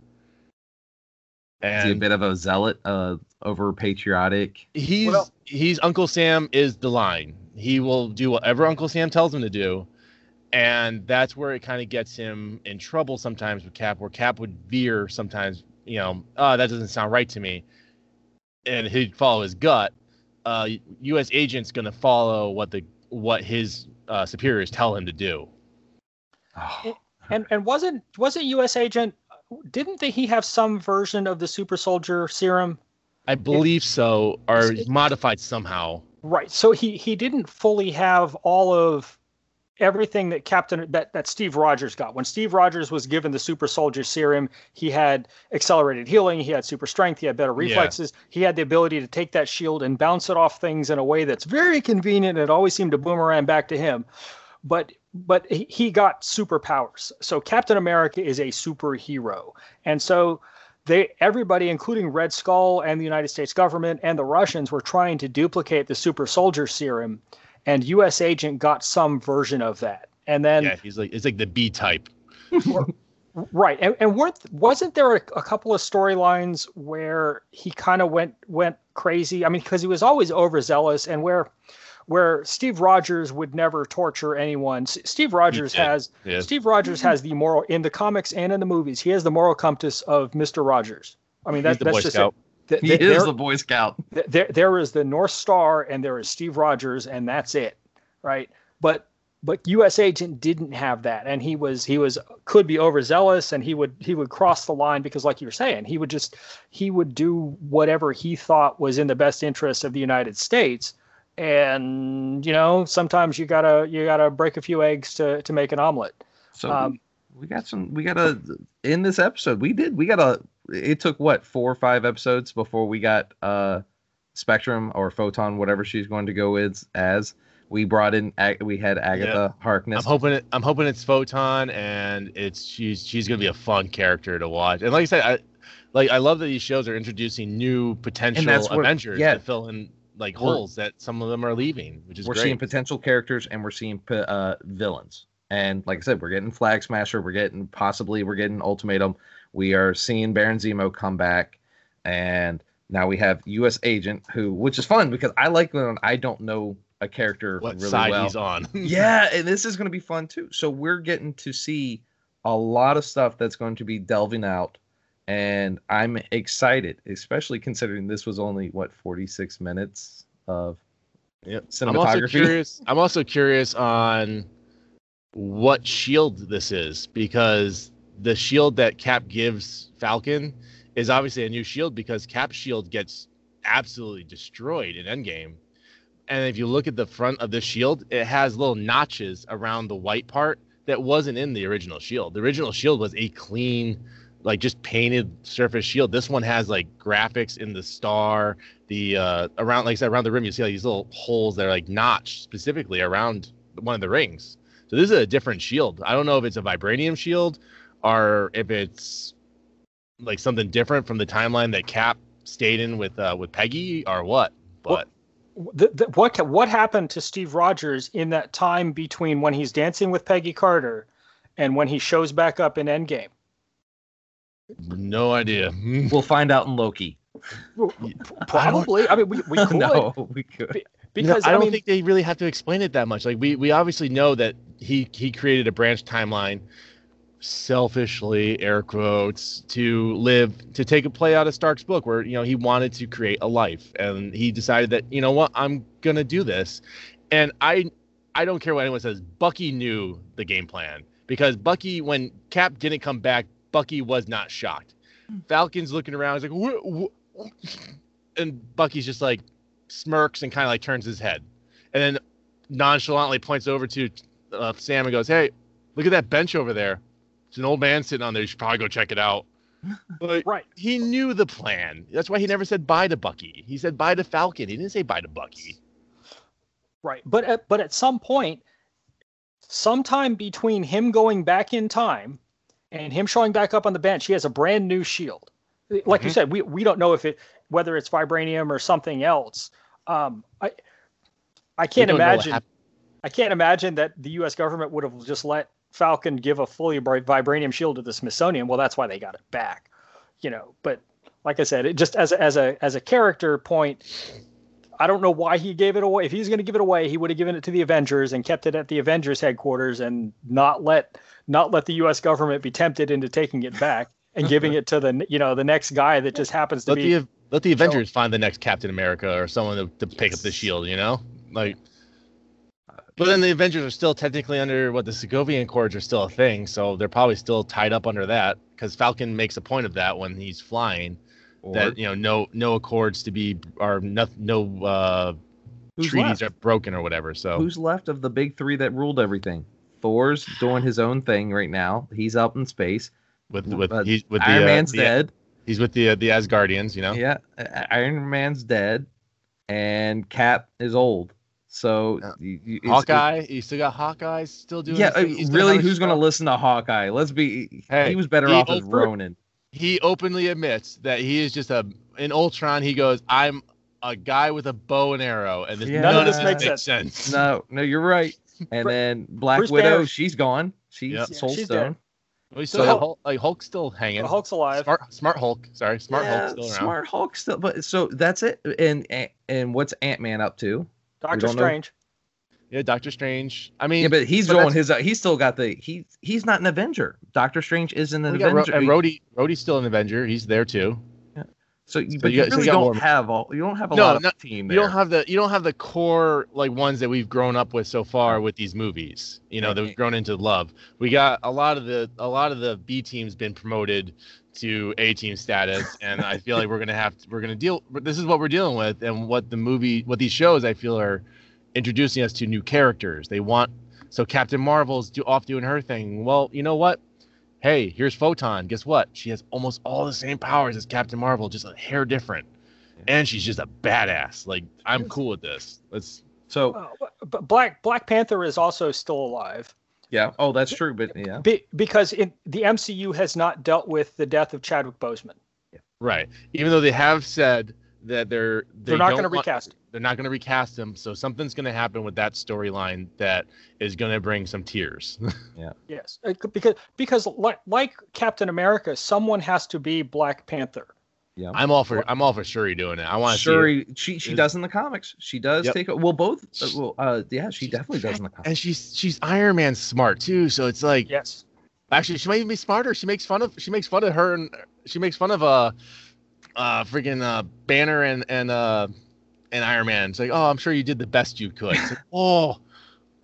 And Is he a bit of a zealot, uh, over patriotic? He's well, he's Uncle Sam is the line. He will do whatever Uncle Sam tells him to do, and that's where it kind of gets him in trouble sometimes with Cap, where Cap would veer sometimes. You know, oh, that doesn't sound right to me, and he'd follow his gut. Uh, U.S. agent's going to follow what the what his uh, superiors tell him to do. Oh. And and wasn't wasn't U.S. agent didn't they, he have some version of the super soldier serum? I believe so, or it, modified somehow. Right. So he he didn't fully have all of everything that Captain that that Steve Rogers got. When Steve Rogers was given the super soldier serum, he had accelerated healing, he had super strength, he had better reflexes, yeah. he had the ability to take that shield and bounce it off things in a way that's very convenient and it always seemed to boomerang back to him. But but he got superpowers. So Captain America is a superhero, and so they everybody, including Red Skull and the United States government and the Russians, were trying to duplicate the super soldier serum, and U.S. Agent got some version of that. And then yeah, he's like it's like the B type. right, and, and weren't wasn't there a, a couple of storylines where he kind of went went crazy? I mean, because he was always overzealous, and where where Steve Rogers would never torture anyone. S- Steve Rogers has yeah. Steve Rogers has the moral in the comics and in the movies. He has the moral compass of Mister Rogers. I mean, that, that's Boy just Scout. it. he is the Boy Scout. there, there is the North Star, and there is Steve Rogers, and that's it, right? But but U.S. Agent didn't have that, and he was he was could be overzealous, and he would he would cross the line because, like you were saying, he would just he would do whatever he thought was in the best interest of the United States and you know sometimes you gotta you gotta break a few eggs to to make an omelet. So um, we got some. We got a in this episode. We did. We got a. It took what four or five episodes before we got uh Spectrum or Photon, whatever she's going to go with as. We brought in. We had Agatha yeah. Harkness. I'm hoping. It, I'm hoping it's Photon, and it's she's she's gonna be a fun character to watch. And like I said, I like I love that these shows are introducing new potential Avengers yeah. to fill in like holes that some of them are leaving, which is we're great. seeing potential characters and we're seeing uh, villains. And like I said, we're getting Flag Smasher, we're getting possibly we're getting Ultimatum. We are seeing Baron Zemo come back, and now we have U.S. Agent, who which is fun because I like when I don't know a character what really side well. he's on. *laughs* yeah, and this is going to be fun too. So we're getting to see a lot of stuff that's going to be delving out and I'm excited, especially considering this was only what 46 minutes of Yep. I'm also cinematography. curious. I'm also curious on what shield this is because the shield that Cap gives Falcon is obviously a new shield because Cap's shield gets absolutely destroyed in Endgame. And if you look at the front of the shield, it has little notches around the white part that wasn't in the original shield. The original shield was a clean, like just painted surface shield. This one has like graphics in the star, the uh around like I said around the rim. You see like these little holes that are like notched specifically around one of the rings. So this is a different shield. I don't know if it's a vibranium shield or if it's like something different from the timeline that Cap stayed in with uh with Peggy or what. But the, the, what what happened to Steve Rogers in that time between when he's dancing with Peggy Carter and when he shows back up in Endgame? No idea. *laughs* We'll find out in Loki. *laughs* Probably. I mean, we, we *laughs* could no, we could. You know, because I don't mean, think they really have to explain it that much. Like we we obviously know that he he created a branch timeline selfishly air quotes to live to take a play out of Stark's book where you know he wanted to create a life and he decided that you know what I'm going to do this. And I I don't care what anyone says. Bucky knew the game plan because Bucky when Cap didn't come back, Bucky was not shocked. Falcon's looking around, he's like "Wha- wha-" and Bucky's just like smirks and kind of like turns his head, and then nonchalantly points over to uh, Sam and goes, "Hey, look at that bench over there. It's an old man sitting on there. You should probably go check it out." *laughs* Like, right. he knew the plan. That's why he never said bye to Bucky. He said bye to Falcon. He didn't say bye to Bucky. Right. But at, but at some point, sometime between him going back in time and him showing back up on the bench, he has a brand new shield. Like you Mhm. said, we, we don't know if it whether it's vibranium or something else. Um, I I can't don't know what imagine. I can't imagine that the U.S. government would have just let Falcon give a fully vibranium shield to the Smithsonian. Well, that's why they got it back, you know. But like I said, it just as a, as a as a character point, I don't know why he gave it away. If he was going to give it away, he would have given it to the Avengers and kept it at the Avengers headquarters and not let not let the U.S. government be tempted into taking it back and giving it to the you know the next guy that just happens to Let be. the let the Avengers find the next Captain America or someone to, to pick up the shield. You know, like. But then the Avengers are still technically under what the Sokovian Accords are still a thing, so they're probably still tied up under that because Falcon makes a point of that when he's flying. Or that you know no no accords to be or no no uh, who's treaties left? are broken or whatever. So Who's left of the big three that ruled everything? Thor's doing his own thing right now. He's up in space. with with Uh, he's with the Iron uh, Man's the- dead. He's with the uh, the Asgardians, you know. Yeah, Iron Man's dead, and Cap is old. So Yeah. you, you, Hawkeye, you still got Hawkeye still doing. Yeah, uh, really, who's going to listen to Hawkeye? Let's be. Hey, he was better off as Ronin. He openly admits that he is just a in Ultron. He goes, "I'm a guy with a bow and arrow," and this, Yeah. none, None of of this this makes makes sense. No, no, you're right. And Bru- then Black Bruce Widow, Banner- she's gone. She's Yep. Soul she's Stone. Well, still So- Hulk, like Hulk's still hanging. the Hulk's alive. Smart, smart Hulk. Sorry, smart yeah, Hulk's still around. Smart Hulk still, but so that's it. And and, and what's Ant Man up to? Doctor don't know. Yeah, Doctor Strange. I mean, Yeah, but he's but his. Uh, he's still got the. He he's not an Avenger. Doctor Strange isn't an got Ro- Avenger. and Rhodey. Rhodey's still an Avenger. He's there too. so, you, so but you got- so you don't more- have all. You don't have a No, lot of not- team You don't have the you don't have the core like ones that we've grown up with so far with these movies. You know that we've grown into love. We got a lot of the a lot of the B teams been promoted to A team status, and I feel like we're gonna have to, we're gonna deal. This is what we're dealing with, and what the movie what these shows I feel are introducing us to new characters. They want so Captain Marvel's do, off doing her thing. Well, you know what? Hey, here's Photon. Guess what? She has almost all the same powers as Captain Marvel, just a hair different. And she's just a badass. Like I'm cool with this. Let's So Uh, but Black Black Panther is also still alive. yeah. Oh, that's true. But yeah. Be, because in, the MCU has not dealt with the death of Chadwick Boseman. Yeah. right. Even though they have said that they're they They're not going to recast. They're not going to recast him. So something's going to happen with that storyline that is going to bring some tears. *laughs* Yeah. Yes, Uh, because because like like Captain America, someone has to be Black Panther. Yeah. I'm all for I'm all for Shuri doing it. I want to see. Shuri, she she is- does in the comics. She does Yep. take. Well, both. Uh, well, uh, yeah, she definitely does in the comics. And she's she's Iron Man smart too. So it's like Yes, actually she might even be smarter. She makes fun of she makes fun of her and she makes fun of uh uh freaking uh Banner and and uh and Iron Man. It's like, oh, I'm sure you did the best you could. Like, *laughs* oh,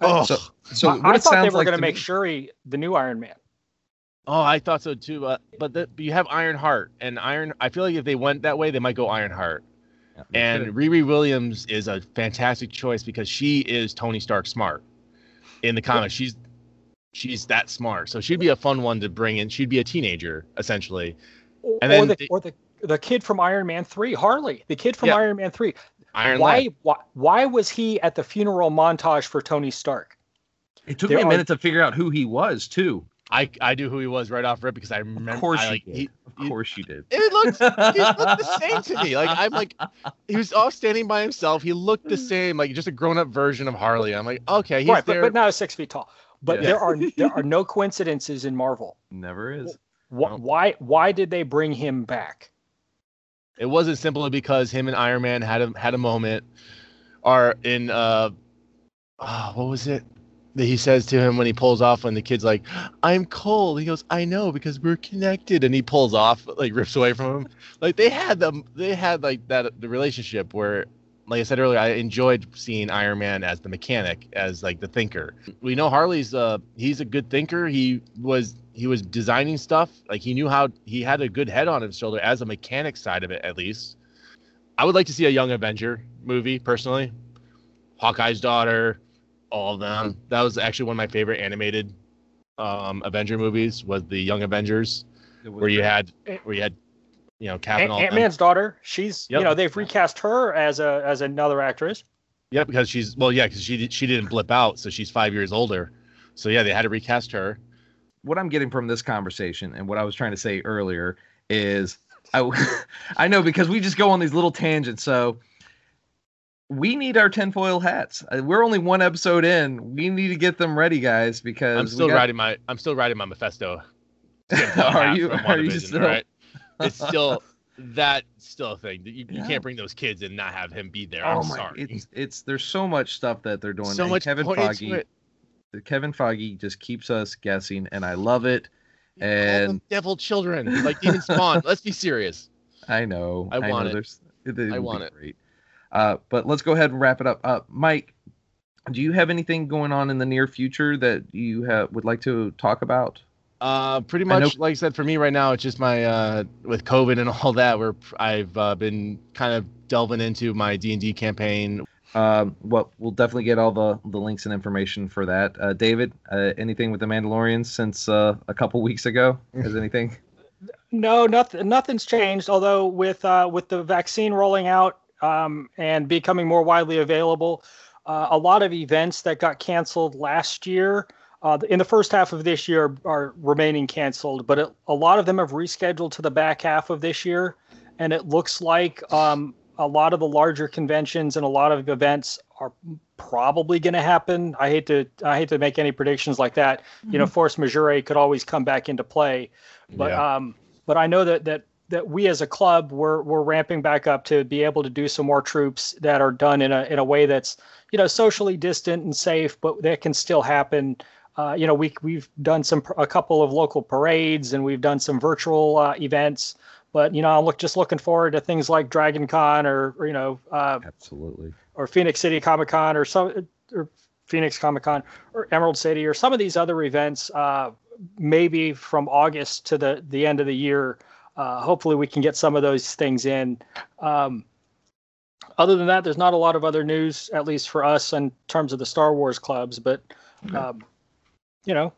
oh, So, so I, what I it thought they were like going to to make me- Shuri the new Iron Man. oh, I thought so too. But but, the, but you have Iron Heart and Iron. I feel like if they went that way, they might go Iron Heart. Yeah, And could. Riri Williams is a fantastic choice because she is Tony Stark smart in the comics. She's she's that smart, so she'd be a fun one to bring in. She'd be a teenager essentially. Or, And or then the the- or the the kid from Iron Man three, Harley, the kid from Yeah. Iron Man three. Iron Why, why why was he at the funeral montage for Tony Stark? it took there me a are- minute to figure out who he was too. I I knew who he was right off rip because I remember. Of course I, you did. he- of he- course you did. It looked he looked the *laughs* same to me. Like I'm like he was all standing by himself. He looked the same, like just a grown up version of Harley. I'm like, okay, he's right, but, there. but now six feet tall. But Yeah. there are *laughs* there are no coincidences in Marvel. Never is. Why, No. why why did they bring him back? It wasn't simply because him and Iron Man had a had a moment, or in uh, ah, what was it that he says to him when he pulls off when the kid's like, "I'm cold." He goes, "I know because we're connected," and he pulls off like rips away from him. Like they had them, they had like that the relationship where. Like I said earlier, I enjoyed seeing Iron Man as the mechanic, as like the thinker. We know Harley's uh he's a good thinker. He was he was designing stuff like he knew how he had a good head on his shoulder as a mechanic side of it at least i would like to see a young avenger movie personally hawkeye's daughter all of them that was actually one of my favorite animated um avenger movies was the young avengers where you had where you had you know cap and all Ant them. Man's daughter. She's Yep. you know they've recast her as a as another actress. yeah because she's well yeah because she she didn't blip out so she's five years older so yeah they had to recast her what I'm getting from this conversation and what I was trying to say earlier is I *laughs* I know because we just go on these little tangents. So we need our tinfoil hats. Uh, We're only one episode in. We need to get them ready, guys, because i'm still got- riding my i'm still riding my mephisto *laughs* Are you? Are you still? right? it's still *laughs* that still a thing. You, you Yeah. can't bring those kids and not have him be there. Oh I'm my! sorry. It's it's there's so much stuff that they're doing. so and much Kevin it. Kevin Feige just keeps us guessing, and I love it. You And- devil children like Demon Spawn. Let's be serious. *laughs* I know. I want know it. There's, it, it I want it. Great. Uh, but let's go ahead and wrap it up. Uh, Mike, do you have anything going on in the near future that you have would like to talk about? Uh, pretty I know- much like I said for me right now, it's just my uh with COVID and *laughs* all that. Where I've uh, been kind of delving into my D and D campaign. Um, well, we'll definitely get all the, the links and information for that. Uh, David, uh, anything with the Mandalorians since uh, a couple weeks ago? Has *laughs* anything? No, nothing nothing's changed. Although with uh, with the vaccine rolling out um, and becoming more widely available, uh, a lot of events that got canceled last year. Uh, in the first half of this year are remaining canceled, but it, a lot of them have rescheduled to the back half of this year, and it looks like um, a lot of the larger conventions and a lot of events are probably going to happen. I hate to I hate to make any predictions like that. You know, force majeure could always come back into play, but Yeah. um, but I know that that that we as a club we're we're ramping back up to be able to do some more troops that are done in a in a way that's you know socially distant and safe, but that can still happen. Uh, you know, we we've done some a couple of local parades and we've done some virtual uh, events. But you know, I'm look just looking forward to things like Dragon Con or, or you know uh, Absolutely. or Phoenix City Comic Con or some or Phoenix Comic Con or Emerald City or some of these other events. Uh, maybe from August to the the end of the year. Uh, hopefully, we can get some of those things in. Um, other than that, there's not a lot of other news, at least for us, in terms of the Star Wars clubs. But Okay. um, you know,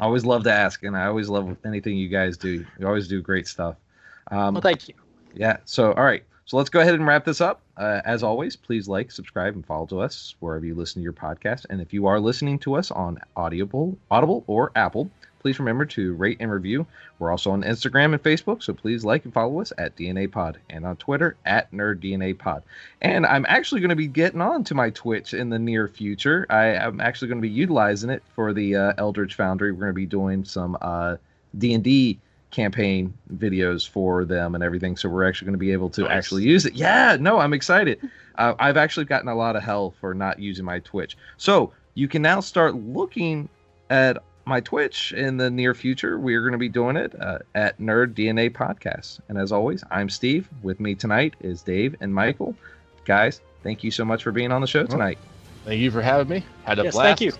I always love to ask, and I always love anything you guys do. You always do great stuff. Um, well, thank you. Yeah. So, all right. So let's go ahead and wrap this up. Uh, as always, please like, subscribe, and follow to us wherever you listen to your podcast. And if you are listening to us on Audible, Audible or Apple, please remember to rate and review. We're also on Instagram and Facebook, so please like and follow us at DNA Pod, and on Twitter at Nerd DNA Pod. And I'm actually going to be getting on to my Twitch in the near future. I am actually going to be utilizing it for the uh, Eldritch Foundry. We're going to be doing some uh, D&D campaign videos for them and everything so we're actually going to be able to Nice. actually use it yeah no i'm excited *laughs* uh, i've actually gotten a lot of hell for not using my twitch so you can now start looking at my Twitch in the near future. We're going to be doing it uh, at Nerd DNA Podcast. And as always, I'm Steve. With me tonight is Dave and Michael. Guys, thank you so much for being on the show tonight. Thank you for having me. Had a Yes, blast. thank you.